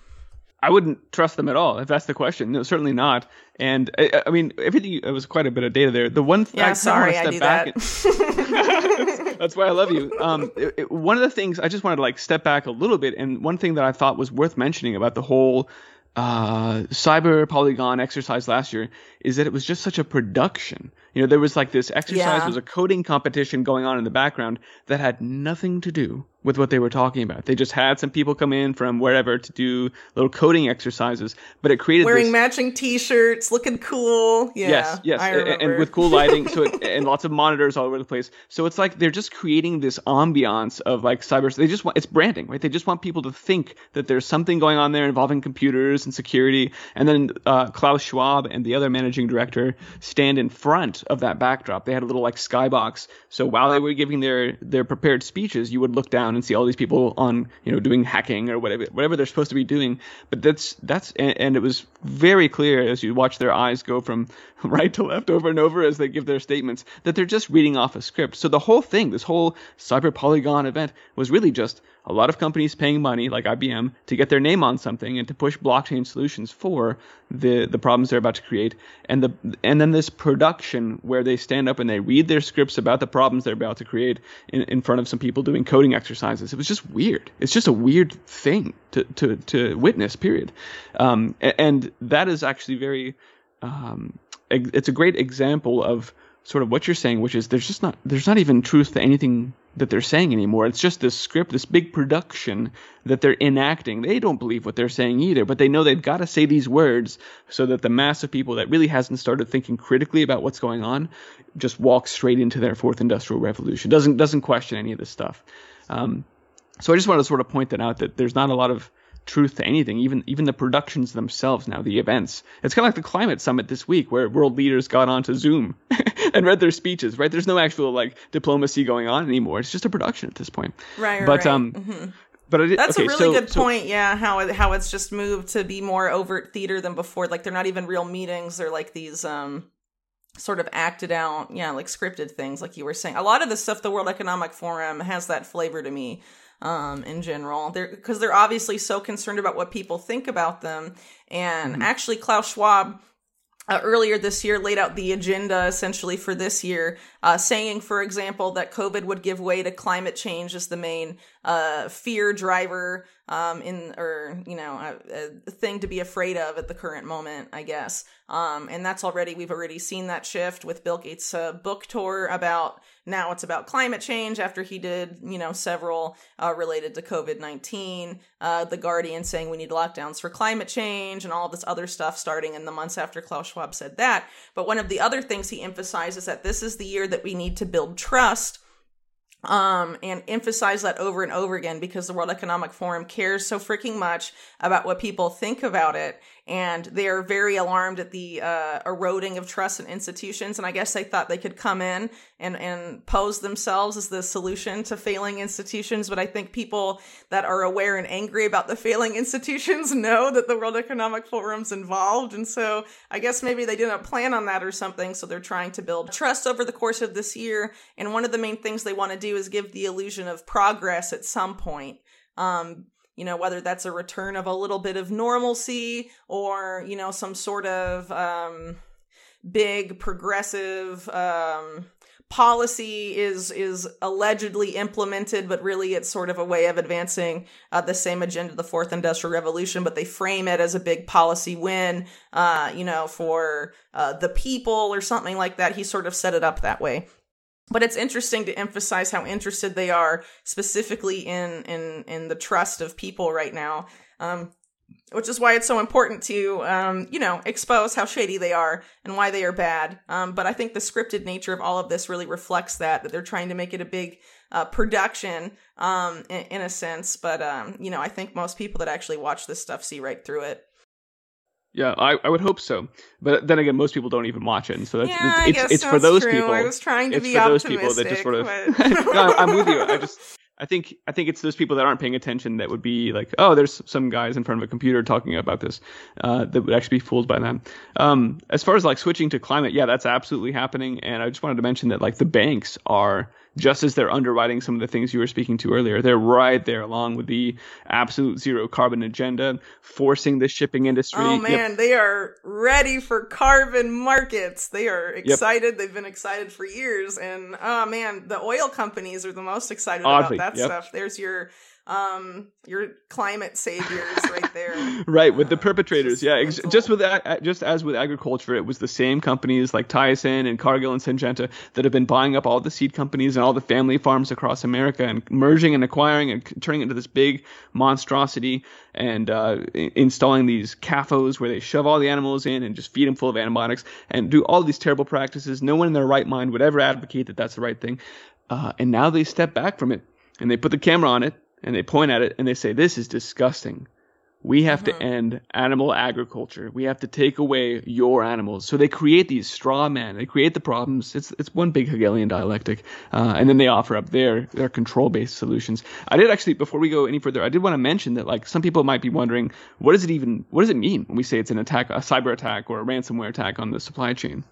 I wouldn't trust them at all if that's the question. No, certainly not. And I, I mean, everything. It was quite a bit of data there. The one. Th- yeah, I sorry, I do that. (laughs) (laughs) That's why I love you. Um, it, it, one of the things I just wanted to like step back a little bit, and one thing that I thought was worth mentioning about the whole uh, cyber polygon exercise last year is that it was just such a production. You know, there was like this exercise yeah. was a coding competition going on in the background that had nothing to do with what they were talking about. They just had some people come in from wherever to do little coding exercises, but it created wearing this... matching T-shirts, looking cool. Yeah, yes, yes, and, and, with cool lighting. so it, (laughs) and lots of monitors all over the place. So it's like they're just creating this ambiance of like cyber. They just want it's branding, right? They just want people to think that there's something going on there involving computers and security. And then uh, Klaus Schwab and the other managing director stand in front of that backdrop. They had a little like skybox. So while they were giving their their prepared speeches, you would look down and see all these people on you know doing hacking or whatever whatever they're supposed to be doing. But that's that's and, and it was very clear as you watch their eyes go from (laughs) right to left over and over as they give their statements that they're just reading off a script. So the whole thing, this whole Cyber Polygon event, was really just a lot of companies paying money, like IBM, to get their name on something and to push blockchain solutions for the the problems they're about to create, and the and then this production where they stand up and they read their scripts about the problems they're about to create in, in front of some people doing coding exercises. It was just weird. It's just a weird thing to to to witness. Period. Um, and that is actually very. Um, it's a great example of sort of what you're saying, which is there's just not there's not even truth to anything that they're saying anymore. It's just this script, this big production that they're enacting. They don't believe what they're saying either, but they know they've got to say these words so that the mass of people that really hasn't started thinking critically about what's going on just walks straight into their fourth industrial revolution. Doesn't doesn't question any of this stuff. Um, so I just want to sort of point that out that there's not a lot of truth to anything, even even the productions themselves now, the events. It's kind of like the climate summit this week, where world leaders got onto Zoom (laughs) and read their speeches. Right? There's no actual like diplomacy going on anymore. It's just a production at this point. Right. But right. um. Mm-hmm. But it, that's okay, a really so, good so, point. Yeah, how it, how it's just moved to be more overt theater than before. Like they're not even real meetings. They're like these um sort of acted out, yeah, like scripted things, like you were saying. A lot of the stuff the World Economic Forum has that flavor to me um, in general. They're because they're obviously so concerned about what people think about them. And mm-hmm. actually, Klaus Schwab uh, earlier this year laid out the agenda essentially for this year, uh, saying, for example, that COVID would give way to climate change as the main uh, fear driver um, in, or you know, a, a, thing to be afraid of at the current moment, I guess. Um, and that's already we've already seen that shift with Bill Gates' uh, book tour about now it's about climate change after he did, you know, several uh, related to COVID 19. Uh, the Guardian saying we need lockdowns for climate change and all this other stuff starting in the months after Klaus Schwab said that. But one of the other things he emphasizes that this is the year that we need to build trust um, and emphasize that over and over again because the World Economic Forum cares so freaking much about what people think about it. And they are very alarmed at the uh, eroding of trust in institutions. And I guess they thought they could come in and and pose themselves as the solution to failing institutions. But I think people that are aware and angry about the failing institutions (laughs) know that the World Economic Forum's involved, and so I guess maybe they didn't plan on that or something. So they're trying to build trust over the course of this year. And one of the main things they want to do is give the illusion of progress at some point. Um, you know, whether that's a return of a little bit of normalcy or, you know, some sort of um, big progressive um, policy is is allegedly implemented, but really it's sort of a way of advancing uh, the same agenda, the fourth industrial revolution. But they frame it as a big policy win, uh, you know, for uh, the people or something like that. He sort of set it up that way but it's interesting to emphasize how interested they are specifically in in in the trust of people right now um, which is why it's so important to um, you know expose how shady they are and why they are bad. Um, but i think the scripted nature of all of this really reflects that that they're trying to make it a big uh, production um, in, in, a sense. But um, you know i think most people that actually watch this stuff see right through it yeah, I, I would hope so. But then again, most people don't even watch it, and so that's yeah, it's, it's, it's for those true. people. I was trying to it's be for those optimistic, people that just sort of. but... (laughs) no, I'm with you. I just I think I think it's those people that aren't paying attention that would be like, oh, there's some guys in front of a computer talking about this, uh, that would actually be fooled by that. Um, as far as like switching to climate, yeah, that's absolutely happening. And I just wanted to mention that like the banks are just as they're underwriting some of the things you were speaking to earlier. They're right there along with the absolute zero carbon agenda, forcing the shipping industry. Oh man, yep. they are ready for carbon markets. They are excited. Yep. They've been excited for years. And oh man, the oil companies are the most excited Oddly, about that yep. stuff. There's your um your climate saviors right there. (laughs) Right with the uh, perpetrators yeah ex- just with that just as with agriculture it was the same companies like tyson and cargill and syngenta that have been buying up all the seed companies and all the family farms across america and merging and acquiring and turning it into this big monstrosity and uh, installing these CAFOs where they shove all the animals in and just feed them full of antibiotics and do all these terrible practices. No one in their right mind would ever advocate that that's the right thing. Uh, and now they step back from it and they put the camera on it and they point at it and they say, This is disgusting. We have mm-hmm. to end animal agriculture. We have to take away your animals. So they create these straw men. They create the problems. It's it's one big Hegelian dialectic, uh, and then they offer up their their control based solutions. I did actually before we go any further, I did want to mention that like some people might be wondering what does it even what does it mean when we say it's an attack, a cyber attack or a ransomware attack on the supply chain.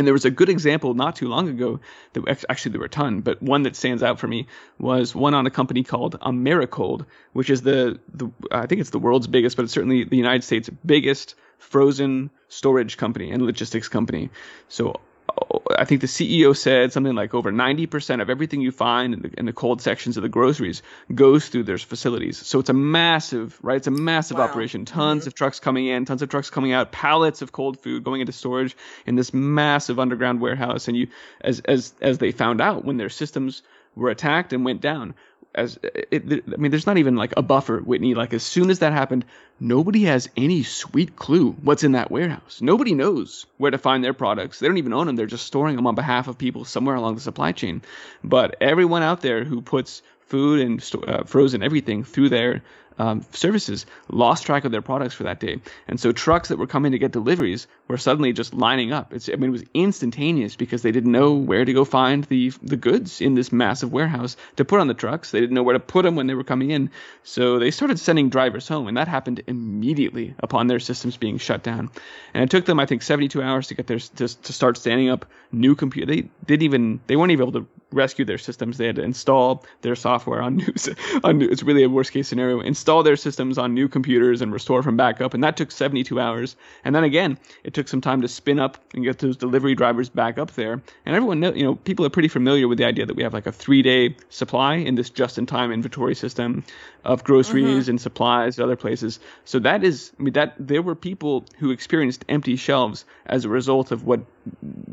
And there was a good example not too long ago that actually there were a ton, but one that stands out for me was one on a company called Americold, which is the, the I think it's the world's biggest, but it's certainly the United States' biggest frozen storage company and logistics company. So I think the CEO said something like over 90% of everything you find in the, in the, cold sections of the groceries goes through their facilities. So it's a massive, right? It's a massive wow. operation. Tons mm-hmm. of trucks coming in, tons of trucks coming out, pallets of cold food going into storage in this massive underground warehouse. And you, as as as they found out when their systems were attacked and went down, as it, I mean, there's not even like a buffer, Whitney. Like as soon as that happened, nobody has any sweet clue what's in that warehouse. Nobody knows where to find their products. They don't even own them. They're just storing them on behalf of people somewhere along the supply chain. But everyone out there who puts food and uh, frozen everything through their um, services lost track of their products for that day. And so trucks that were coming to get deliveries were suddenly just lining up. It's, I mean, it was instantaneous because they didn't know where to go find the, the goods in this massive warehouse to put on the trucks. They didn't know where to put them when they were coming in. So they started sending drivers home, and that happened immediately upon their systems being shut down. And it took them, I think, 72 hours to get their, to, to start standing up new computer. They didn't even, they weren't even able to rescue their systems. They had to install their software on new, (laughs) on new, it's really a worst case scenario. Install their systems on new computers and restore from backup, and that took 72 hours. And then again, it took some time to spin up and get those delivery drivers back up there. And everyone, know, you know, people are pretty familiar with the idea that we have like a three-day supply in this just-in-time inventory system of groceries mm-hmm. and supplies at other places. So that is, I mean, that there were people who experienced empty shelves as a result of what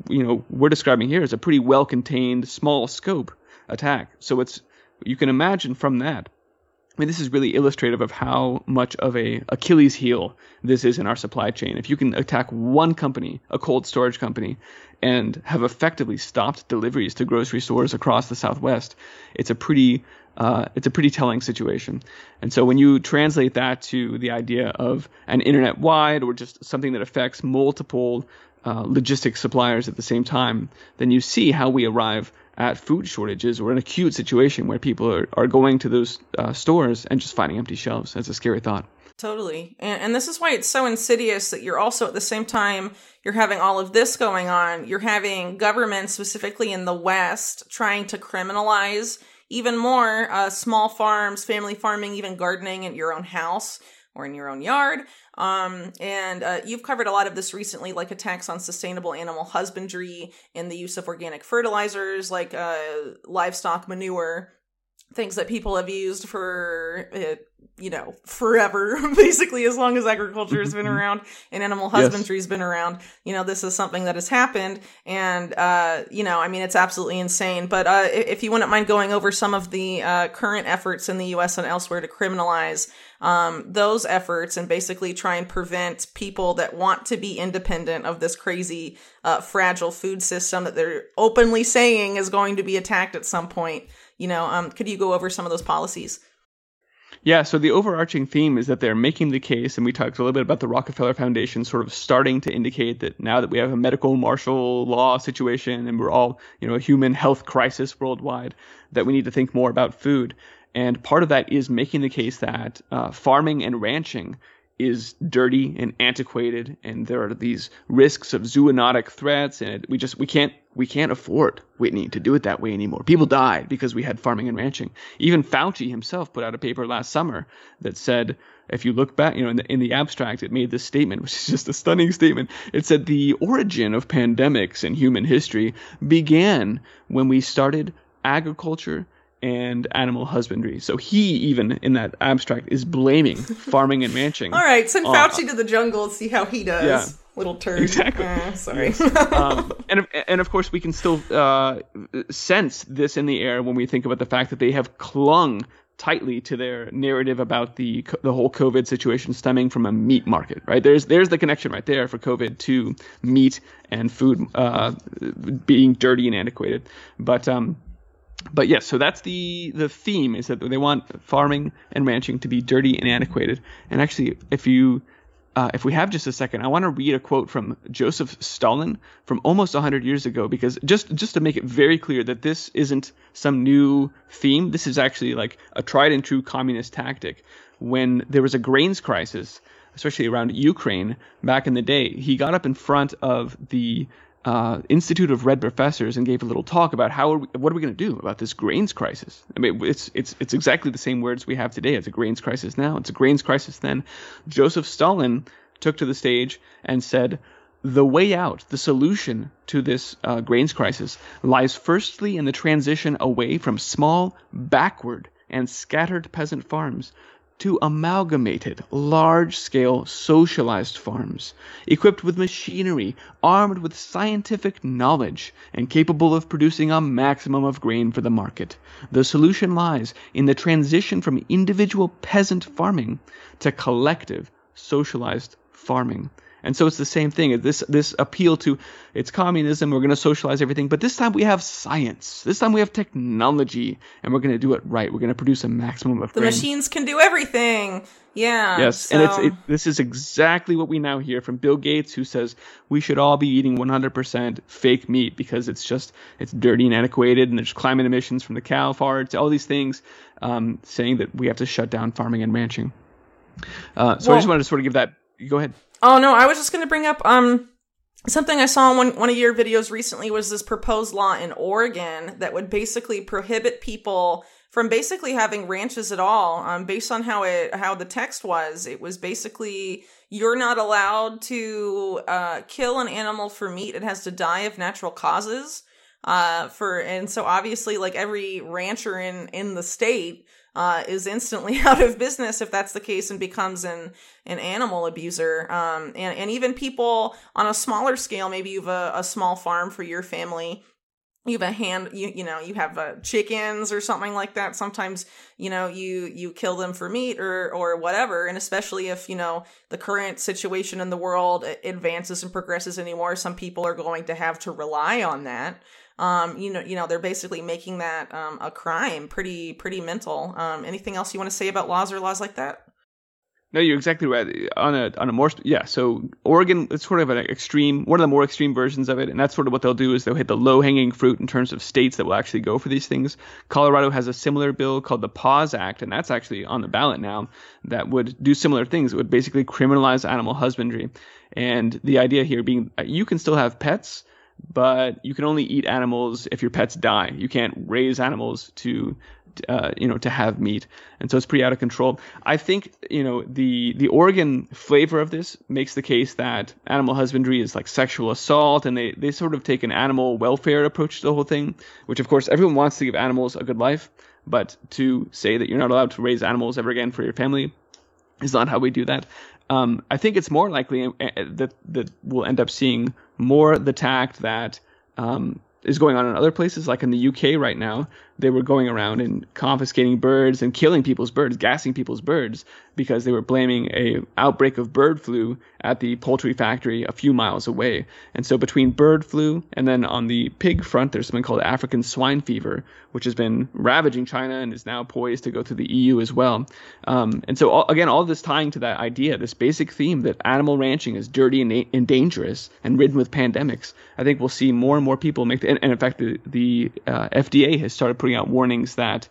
you know we're describing here as a pretty well-contained, small scope attack. So it's you can imagine from that. I mean, this is really illustrative of how much of a Achilles heel this is in our supply chain. If you can attack one company, a cold storage company, and have effectively stopped deliveries to grocery stores across the Southwest, it's a pretty uh, it's a pretty telling situation. And so when you translate that to the idea of an internet wide or just something that affects multiple uh, logistics suppliers at the same time, then you see how we arrive at food shortages or an acute situation where people are, are going to those uh, stores and just finding empty shelves. That's a scary thought. Totally. And, and this is why it's so insidious that you're also at the same time you're having all of this going on. You're having governments, specifically in the West, trying to criminalize even more uh, small farms, family farming, even gardening at your own house or in your own yard. Um, and uh, you've covered a lot of this recently, like attacks on sustainable animal husbandry and the use of organic fertilizers like uh, livestock manure, things that people have used for uh, you know, forever, (laughs) basically, as long as agriculture has been mm-hmm. around and animal husbandry has yes. been around. You know, this is something that has happened. And, uh, you know, I mean, it's absolutely insane. But uh, if you wouldn't mind going over some of the uh, current efforts in the US and elsewhere to criminalize um, those efforts and basically try and prevent people that want to be independent of this crazy, uh, fragile food system that they're openly saying is going to be attacked at some point. You know, um, could you go over some of those policies? Yeah, so the overarching theme is that they're making the case, and we talked a little bit about the Rockefeller Foundation sort of starting to indicate that now that we have a medical martial law situation and we're all, you know, a human health crisis worldwide, that we need to think more about food. And part of that is making the case that uh, farming and ranching is dirty and antiquated and there are these risks of zoonotic threats and we just we can't we can't afford Whitney to do it that way anymore. People died because we had farming and ranching. Even Fauci himself put out a paper last summer that said if you look back, you know, in the, in the abstract, it made this statement, (laughs) which is just a stunning statement. It said the origin of pandemics in human history began when we started agriculture and animal husbandry. So he even in that abstract is blaming (laughs) farming and ranching. All right, send Fauci to the jungle and see how he does. Yeah. Little turd. Exactly. Uh, sorry. um, and and of course we can still uh, sense this in the air when we think about the fact that they have clung tightly to their narrative about the the whole COVID situation stemming from a meat market, right? There's there's the connection right there for COVID to meat and food uh, being dirty and antiquated. But um, but yes, so that's the the theme is that they want farming and ranching to be dirty and antiquated. And actually, if you uh, if we have just a second, I want to read a quote from Joseph Stalin from almost 100 years ago, because just just to make it very clear that this isn't some new theme. This is actually like a tried and true communist tactic. When there was a grains crisis, especially around Ukraine back in the day, he got up in front of the uh, Institute of Red Professors and gave a little talk about how are we, what are we going to do about this grains crisis. I mean, it's it's it's exactly the same words we have today. It's a grains crisis now. It's a grains crisis then. Joseph Stalin took to the stage and said, the way out, the solution to this uh, grains crisis, lies firstly in the transition away from small, backward, and scattered peasant farms to amalgamated, large scale, socialized farms, equipped with machinery, armed with scientific knowledge, and capable of producing a maximum of grain for the market. The solution lies in the transition from individual peasant farming to collective, socialized farming. And so it's the same thing. This this appeal to it's communism. We're going to socialize everything, but this time we have science. This time we have technology, and we're going to do it right. We're going to produce a maximum of. The grain. machines can do everything. Yeah. Yes, so. and it's it, this is exactly what we now hear from Bill Gates, who says we should all be eating 100% fake meat because it's just it's dirty and antiquated, and there's climate emissions from the cow farts, all these things, um, saying that we have to shut down farming and ranching. Uh, so well, I just wanted to sort of give that. Go ahead. Oh no, I was just going to bring up um something I saw in one one of your videos recently was this proposed law in Oregon that would basically prohibit people from basically having ranches at all. Um, based on how it how the text was, it was basically you're not allowed to uh, kill an animal for meat. It has to die of natural causes. Uh, for and so obviously, like every rancher in in the state uh, is instantly (laughs) out of business if that's the case and becomes an an animal abuser. Um, and and even people on a smaller scale, maybe you have a, a small farm for your family. You have a hand, you you know, you have uh, chickens or something like that. Sometimes you know you you kill them for meat or or whatever. And especially if you know the current situation in the world advances and progresses anymore, some people are going to have to rely on that. Um, you know, you know, they're basically making that um, a crime. Pretty, pretty mental. Um, anything else you want to say about laws or laws like that? No, you're exactly right. On a on a more yeah. So Oregon, it's sort of an extreme, one of the more extreme versions of it, and that's sort of what they'll do is they'll hit the low hanging fruit in terms of states that will actually go for these things. Colorado has a similar bill called the PAUSE Act, and that's actually on the ballot now. That would do similar things. It would basically criminalize animal husbandry, and the idea here being uh, you can still have pets, but you can only eat animals if your pets die. You can't raise animals to uh, you know to have meat, and so it's pretty out of control. I think you know the the Oregon flavor of this makes the case that animal husbandry is like sexual assault, and they they sort of take an animal welfare approach to the whole thing, which of course everyone wants to give animals a good life, but to say that you're not allowed to raise animals ever again for your family is not how we do that. Um, I think it's more likely uh, that that we'll end up seeing more the tact that um, is going on in other places, like in the UK right now. They were going around and confiscating birds and killing people's birds, gassing people's birds because they were blaming a outbreak of bird flu at the poultry factory a few miles away. And so between bird flu and then on the pig front, there's something called African swine fever, which has been ravaging China and is now poised to go to the EU as well. Um, and so all, again, all this tying to that idea, this basic theme that animal ranching is dirty and, and dangerous and ridden with pandemics. I think we'll see more and more people make the, and, and in fact, the, the uh, FDA has started putting out warnings that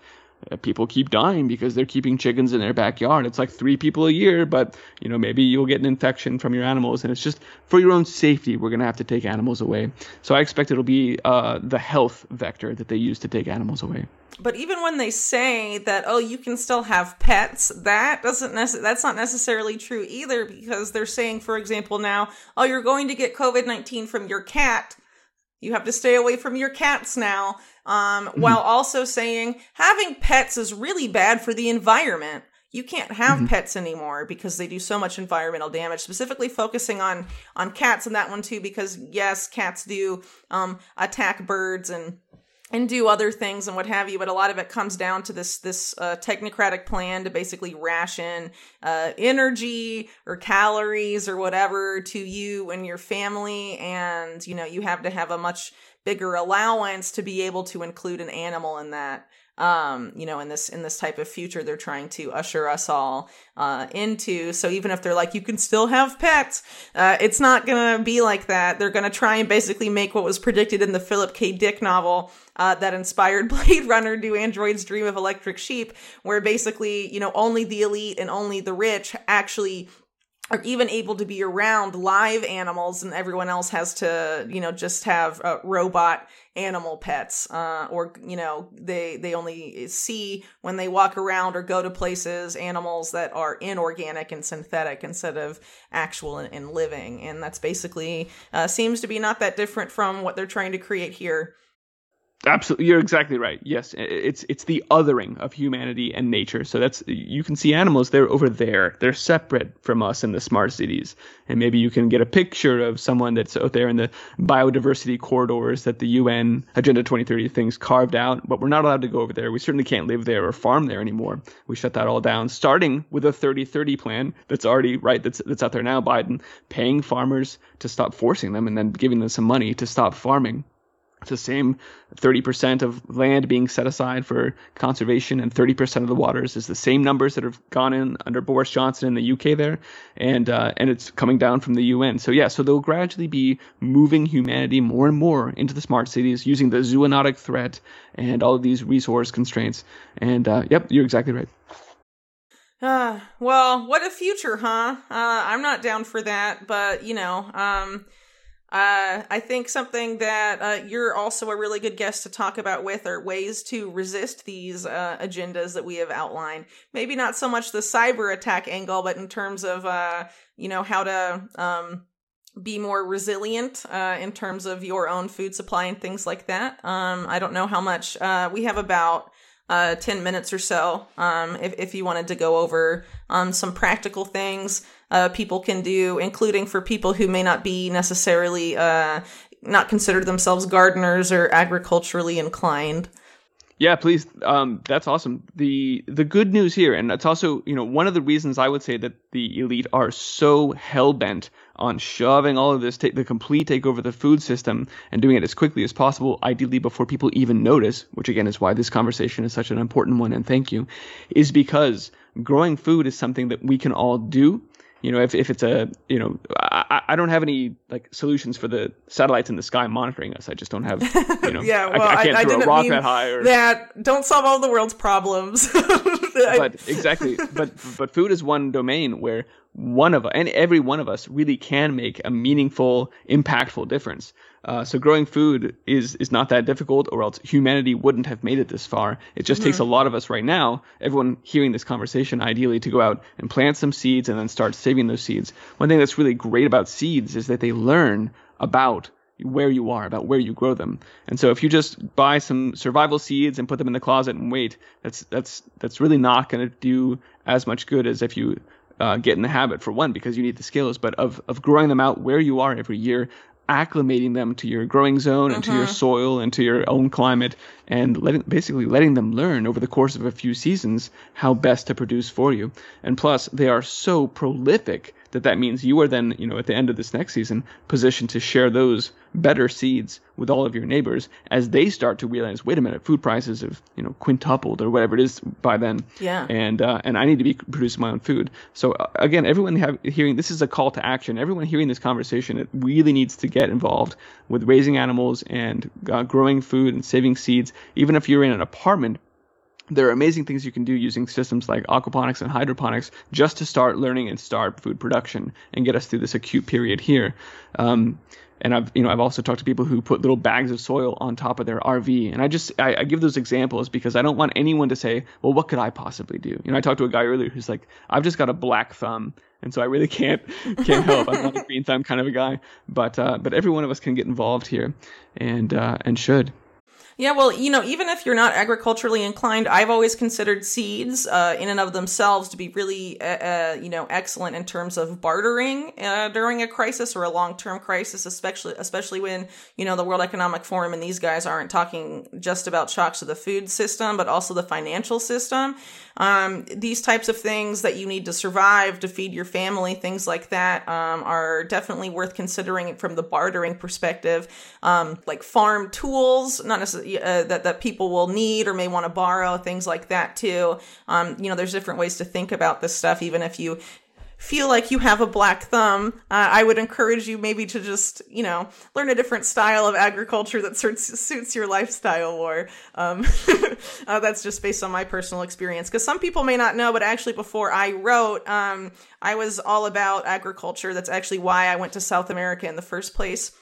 uh, people keep dying because they're keeping chickens in their backyard. It's like three people a year, but you know maybe you'll get an infection from your animals, and it's just for your own safety. We're gonna have to take animals away. So I expect it'll be uh, the health vector that they use to take animals away. But even when they say that, oh, you can still have pets, that doesn't nece- that's not necessarily true either because they're saying, for example, now, oh, you're going to get COVID nineteen from your cat you have to stay away from your cats now. Um, mm-hmm. while also saying having pets is really bad for the environment. You can't have mm-hmm. pets anymore because they do so much environmental damage. Specifically focusing on on cats and that one too, because yes, cats do um, attack birds and and do other things and what have you but a lot of it comes down to this this uh, technocratic plan to basically ration uh, energy or calories or whatever to you and your family. And you know you have to have a much bigger allowance to be able to include an animal in that um, you know, in this in this type of future they're trying to usher us all uh, into. So even if they're like, you can still have pets, uh, it's not gonna be like that. They're gonna try and basically make what was predicted in the Philip K. Dick novel uh, that inspired (laughs) Blade Runner do Androids Dream of Electric Sheep, where basically, you know, only the elite and only the rich actually are even able to be around live animals and everyone else has to you know just have uh, robot animal pets uh, or you know they they only see when they walk around or go to places animals that are inorganic and synthetic instead of actual and, and living. And that's basically uh, seems to be not that different from what they're trying to create here Absolutely, you're exactly right. Yes, it's it's the othering of humanity and nature. So that's you can see animals they're over there. They're separate from us in the smart cities, and maybe you can get a picture of someone that's out there in the biodiversity corridors that the UN Agenda 2030 things carved out. But we're not allowed to go over there. We certainly can't live there or farm there anymore. We shut that all down, starting with a 30-30 plan that's already right that's that's out there now. Biden paying farmers to stop forcing them, and then giving them some money to stop farming. It's the same 30% of land being set aside for conservation and 30% of the waters is the same numbers that have gone in under Boris Johnson in the UK there, and uh, and it's coming down from the UN. So yeah, so they'll gradually be moving humanity more and more into the smart cities using the zoonotic threat and all of these resource constraints. And uh, yep, you're exactly right. Uh, well, what a future, huh? Uh, I'm not down for that, but you know, um, uh, I think something that uh, you're also a really good guest to talk about with are ways to resist these uh, agendas that we have outlined. Maybe not so much the cyber attack angle, but in terms of uh, you know how to um, be more resilient uh, in terms of your own food supply and things like that. Um, I don't know how much uh, we have about uh, 10 minutes or so um, if, if you wanted to go over um, some practical things uh, people can do, including for people who may not be necessarily uh, not consider themselves gardeners or agriculturally inclined. Yeah, please. Um, that's awesome. The the good news here, and that's also you know one of the reasons I would say that the elite are so hell bent on shoving all of this, ta- the complete takeover of the food system, and doing it as quickly as possible, ideally before people even notice. Which again is why this conversation is such an important one. And thank you, is because growing food is something that we can all do you know, if, if it's a, you know, I, I don't have any like solutions for the satellites in the sky monitoring us. I just don't have, you know, (laughs) yeah, well, I, I can't I, throw I a rock that high or that. Don't solve all the world's problems. (laughs) but exactly, but but food is one domain where one of and every one of us really can make a meaningful, impactful difference. Uh, so growing food is is not that difficult, or else humanity wouldn't have made it this far. It just mm-hmm. takes a lot of us right now, everyone hearing this conversation, ideally to go out and plant some seeds and then start saving those seeds. One thing that's really great about seeds is that they learn about where you are, about where you grow them. And so if you just buy some survival seeds and put them in the closet and wait, that's that's that's really not going to do as much good as if you uh, get in the habit for one because you need the skills, but of of growing them out where you are every year, acclimating them to your growing zone and to your mm-hmm. soil and to your own climate and letting basically letting them learn over the course of a few seasons how best to produce for you and plus they are so prolific that that means you are then, you know, at the end of this next season, positioned to share those better seeds with all of your neighbors as they start to realize, wait a minute, food prices have, you know, quintupled or whatever it is by then. Yeah. And uh, and I need to be producing my own food. So uh, again, everyone have, hearing this is a call to action. Everyone hearing this conversation, it really needs to get involved with raising animals and uh, growing food and saving seeds. Even if you're in an apartment, there are amazing things you can do using systems like aquaponics and hydroponics just to start learning and start food production and get us through this acute period here. Um, and I've you know I've also talked to people who put little bags of soil on top of their RV, and I just I, I, give those examples because I don't want anyone to say, well, what could I possibly do? You know, I talked to a guy earlier who's like, I've just got a black thumb, and so I really can't (laughs) can't help. I'm not a (laughs) green thumb kind of a guy, but uh, but every one of us can get involved here, and uh, and should. Yeah, well, you know, even if you're not agriculturally inclined, I've always considered seeds uh, in and of themselves to be really, uh, uh, you know, excellent in terms of bartering uh, during a crisis or a long-term crisis, especially especially when you know the World Economic Forum and these guys aren't talking just about shocks to the food system, but also the financial system. Um, these types of things that you need to survive to feed your family, things like that, um, are definitely worth considering from the bartering perspective. Um, like farm tools, not necessarily uh, that that people will need or may want to borrow, things like that too. Um, you know, there's different ways to think about this stuff, even if you feel like you have a black thumb, uh, I would encourage you maybe to just, you know, learn a different style of agriculture that suits, suits your lifestyle more. Um, (laughs) uh, that's just based on my personal experience. Because some people may not know, but actually, before I wrote, um, I was all about agriculture. That's actually why I went to South America in the first place.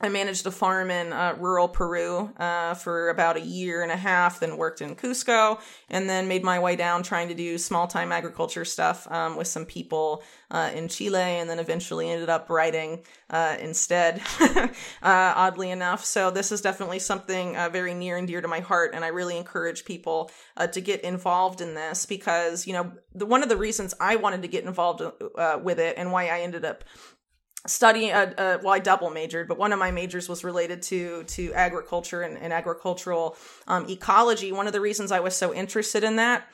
I managed a farm in uh, rural Peru uh, for about a year and a half, then worked in Cusco, and then made my way down trying to do small time agriculture stuff um, with some people uh, in Chile, and then eventually ended up writing uh, instead, (laughs) uh, oddly enough. So, this is definitely something uh, very near and dear to my heart, and I really encourage people to get involved in this because, you know, the, one of the reasons I wanted to get involved with it and why I ended up studying uh, uh, well i double majored but one of my majors was related to to agriculture and, and agricultural um, ecology. One of the reasons i was so interested in that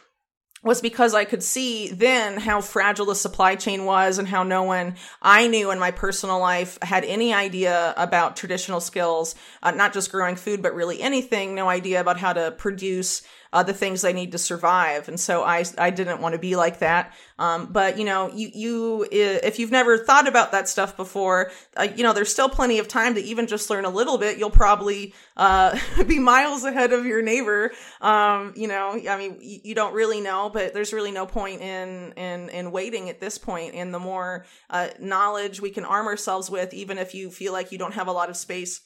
was because I could see then how fragile the supply chain was and how no one I knew in my personal life had any idea about traditional skills, uh, not just growing food, but really anything, no idea about how to produce uh, the things they need to survive. And so I, I didn't want to be like that. Um, but you know, you, you, if you've never thought about that stuff before, uh, you know, there's still plenty of time to even just learn a little bit. You'll probably, uh, (laughs) be miles ahead of your neighbor. Um, you know, I mean, you, you, don't really know, but there's really no point in, in, in waiting at this point. And the more, uh, knowledge we can arm ourselves with, even if you feel like you don't have a lot of space,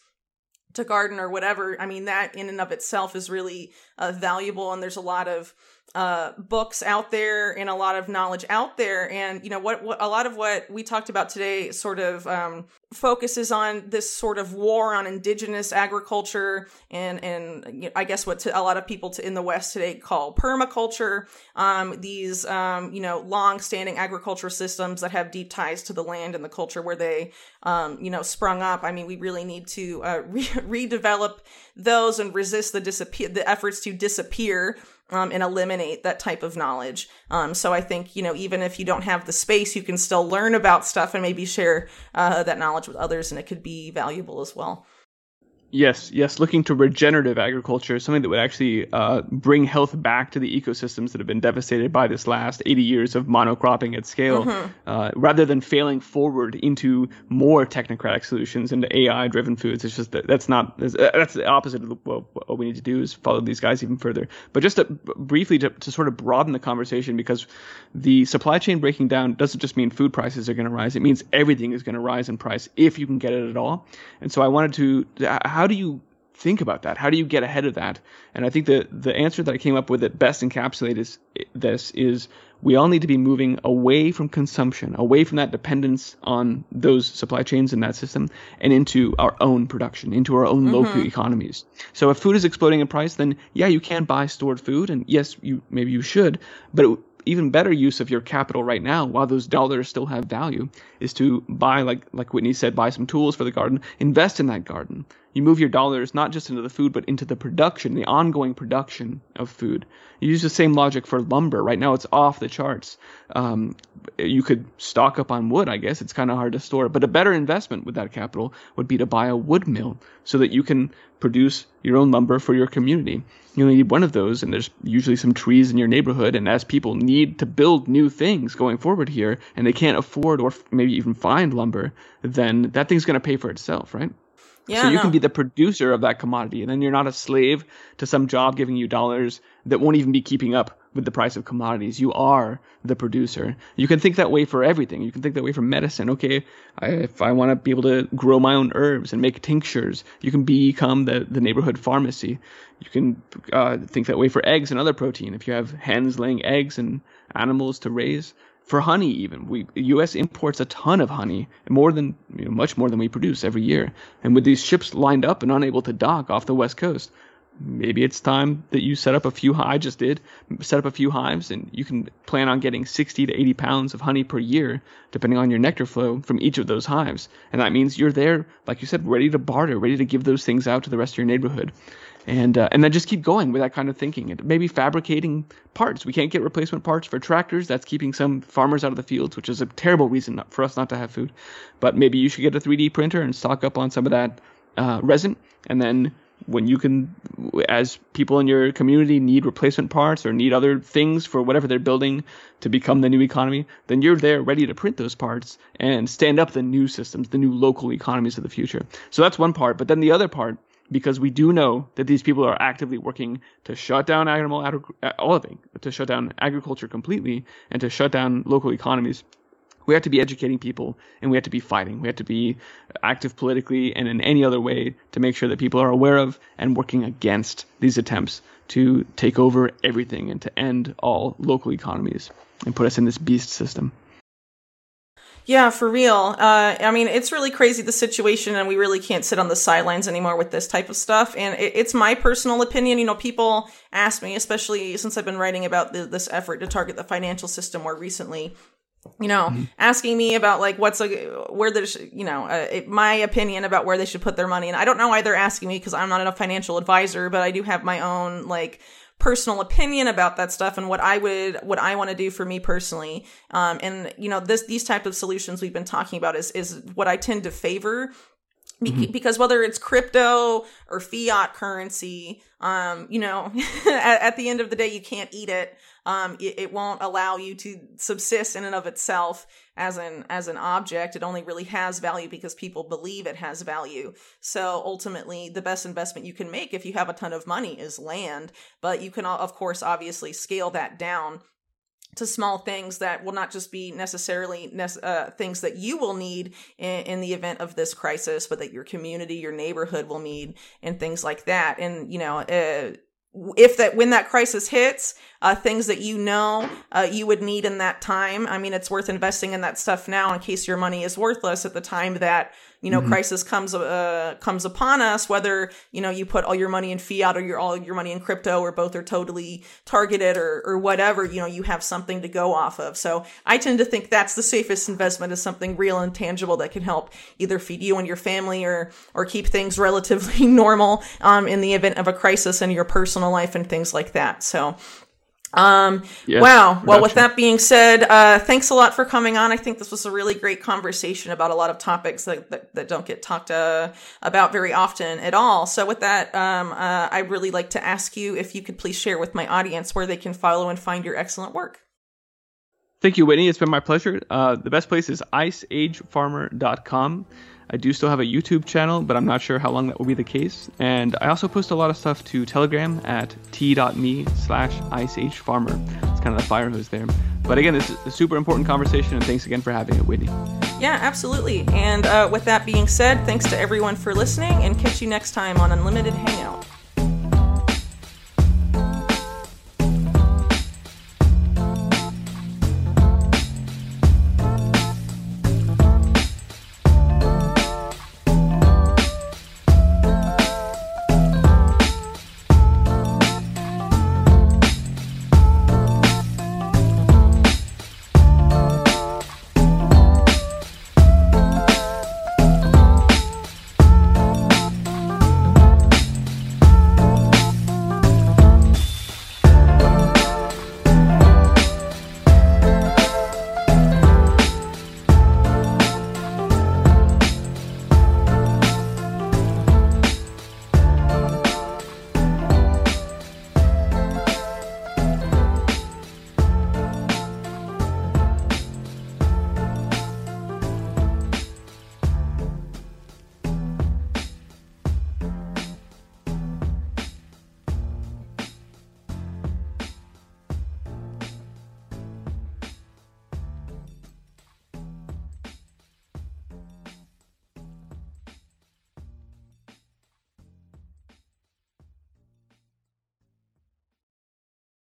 to garden or whatever i mean that in and of itself is really uh, valuable and there's a lot of uh, books out there and a lot of knowledge out there. And, you know, what, what a lot of what we talked about today sort of um, focuses on this sort of war on indigenous agriculture and, and you know, I guess what to, a lot of people to, in the West today call permaculture. Um, these, um, you know, long standing agricultural systems that have deep ties to the land and the culture where they, um, you know, sprung up. I mean, we really need to uh, (laughs) re- redevelop those and resist the disappear, the efforts to disappear um, and eliminate that type of knowledge. Um, so I think, you know, even if you don't have the space, you can still learn about stuff and maybe share uh, that knowledge with others, and it could be valuable as well. Yes, yes, looking to regenerative agriculture, something that would actually uh, bring health back to the ecosystems that have been devastated by this last 80 years of monocropping at scale, mm-hmm. uh, rather than failing forward into more technocratic solutions, into AI-driven foods. It's just that that's not that's the opposite of well, what we need to do is follow these guys even further. But just to, briefly to, to sort of broaden the conversation, because the supply chain breaking down doesn't just mean food prices are going to rise; it means everything is going to rise in price if you can get it at all. And so I wanted to how do you think about that? How do you get ahead of that? And I think the the answer that I came up with that best encapsulates this is we all need to be moving away from consumption, away from that dependence on those supply chains in that system, and into our own production, into our own mm-hmm. local economies. So if food is exploding in price, then yeah, you can buy stored food, and yes, you maybe you should, but it, even better use of your capital right now while those dollars still have value is to buy like like Whitney said buy some tools for the garden. Invest in that garden. You move your dollars not just into the food but into the production the ongoing production of food. You use the same logic for lumber. Right now it's off the charts. Um, you could stock up on wood i guess. It's kind of hard to store. But a better investment with that capital would be to buy a wood mill so that you can produce your own lumber for your community. You only need one of those and there's usually some trees in your neighborhood. And as people need to build new things going forward here and they can't afford or maybe even find lumber then that thing's going to pay for itself right yeah, so you no. can be the producer of that commodity and then you're not a slave to some job giving you dollars that won't even be keeping up with the price of commodities. You are the producer. You can think that way for everything. You can think that way for medicine. Okay, I, if I want to be able to grow my own herbs and make tinctures, you can become the, the neighborhood pharmacy. You can uh, think that way for eggs and other protein. If you have hens laying eggs and animals to raise, for honey even. We us imports a ton of honey more than you know, much more than we produce every year. And with these ships lined up and unable to dock off the west coast maybe it's time that you set up a few (laughs) i just did set up a few hives and you can plan on getting 60 to 80 pounds of honey per year depending on your nectar flow from each of those hives. And that means you're there like you said ready to barter ready to give those things out to the rest of your neighborhood and uh, and then just keep going with that kind of thinking. And maybe fabricating parts. We can't get replacement parts for tractors. That's keeping some farmers out of the fields which is a terrible reason for us not to have food. But maybe you should get a 3d printer and stock up on some of that uh, resin. And then when you can as people in your community need replacement parts or need other things for whatever they're building to become the new economy then you're there ready to print those parts and stand up the new systems the new local economies of the future. So that's one part. But then the other part because we do know that these people are actively working to shut down animal uh, all of it to shut down agriculture completely and to shut down local economies we have to be educating people and we have to be fighting. We have to be active politically and in any other way to make sure that people are aware of and working against these attempts to take over everything and to end all local economies and put us in this beast system. Yeah, for real. Uh, I mean, it's really crazy the situation, and we really can't sit on the sidelines anymore with this type of stuff. And it, it's my personal opinion. You know, people ask me, especially since I've been writing about the, this effort to target the financial system more recently, you know, mm-hmm. asking me about like what's a where there's you know uh, my opinion about where they should put their money, and I don't know why they're asking me because I'm not a financial advisor, but I do have my own like personal opinion about that stuff and what I would what I want to do for me personally. Um, and you know this these type of solutions we've been talking about is is what I tend to favor Mm-hmm. because whether it's crypto or fiat currency um you know (laughs) at, at, the end of the day you can't eat it um it, it, won't allow you to subsist in and of itself as an as an object it only really has value because people believe it has value so ultimately the best investment you can make if you have a ton of money is land but you can of course obviously scale that down to small things that will not just be necessarily uh, things that you will need in, in, the event of this crisis, but that your community, your neighborhood will need, and things like that. And you know, uh, if that when that crisis hits uh, things that you know uh, you would need in that time. I mean it's worth investing in that stuff now in case your money is worthless at the time that you know, mm-hmm. crisis comes uh, comes upon us, whether you know you put all your money in fiat or your all your money in crypto, or both are totally targeted or or whatever, you know, you have something to go off of. So I tend to think that's the safest investment is something real and tangible that can help either feed you and your family or or keep things (laughs) relatively normal um, in the event of a crisis in your personal life and things like that. So um, yes, wow. Well, with that being said, uh, thanks a lot for coming on. I think this was a really great conversation about a lot of topics that, that, that don't get talked uh, about very often at all. So with that, um, uh, I'd really like to ask you if you could please share with my audience where they can follow and find your excellent work. Thank you, Whitney. It's been my pleasure. Uh, the best place is iceagefarmer.com. I do still have a YouTube channel, but I'm not sure how long that will be the case. And I also post a lot of stuff to Telegram at t.me slash iceagefarmer. It's kind of the fire hose there. But again, this is a super important conversation, and thanks again for having it, Whitney. Yeah, absolutely. And uh, with that being said, thanks to everyone for listening, and catch you next time on Unlimited Hangout.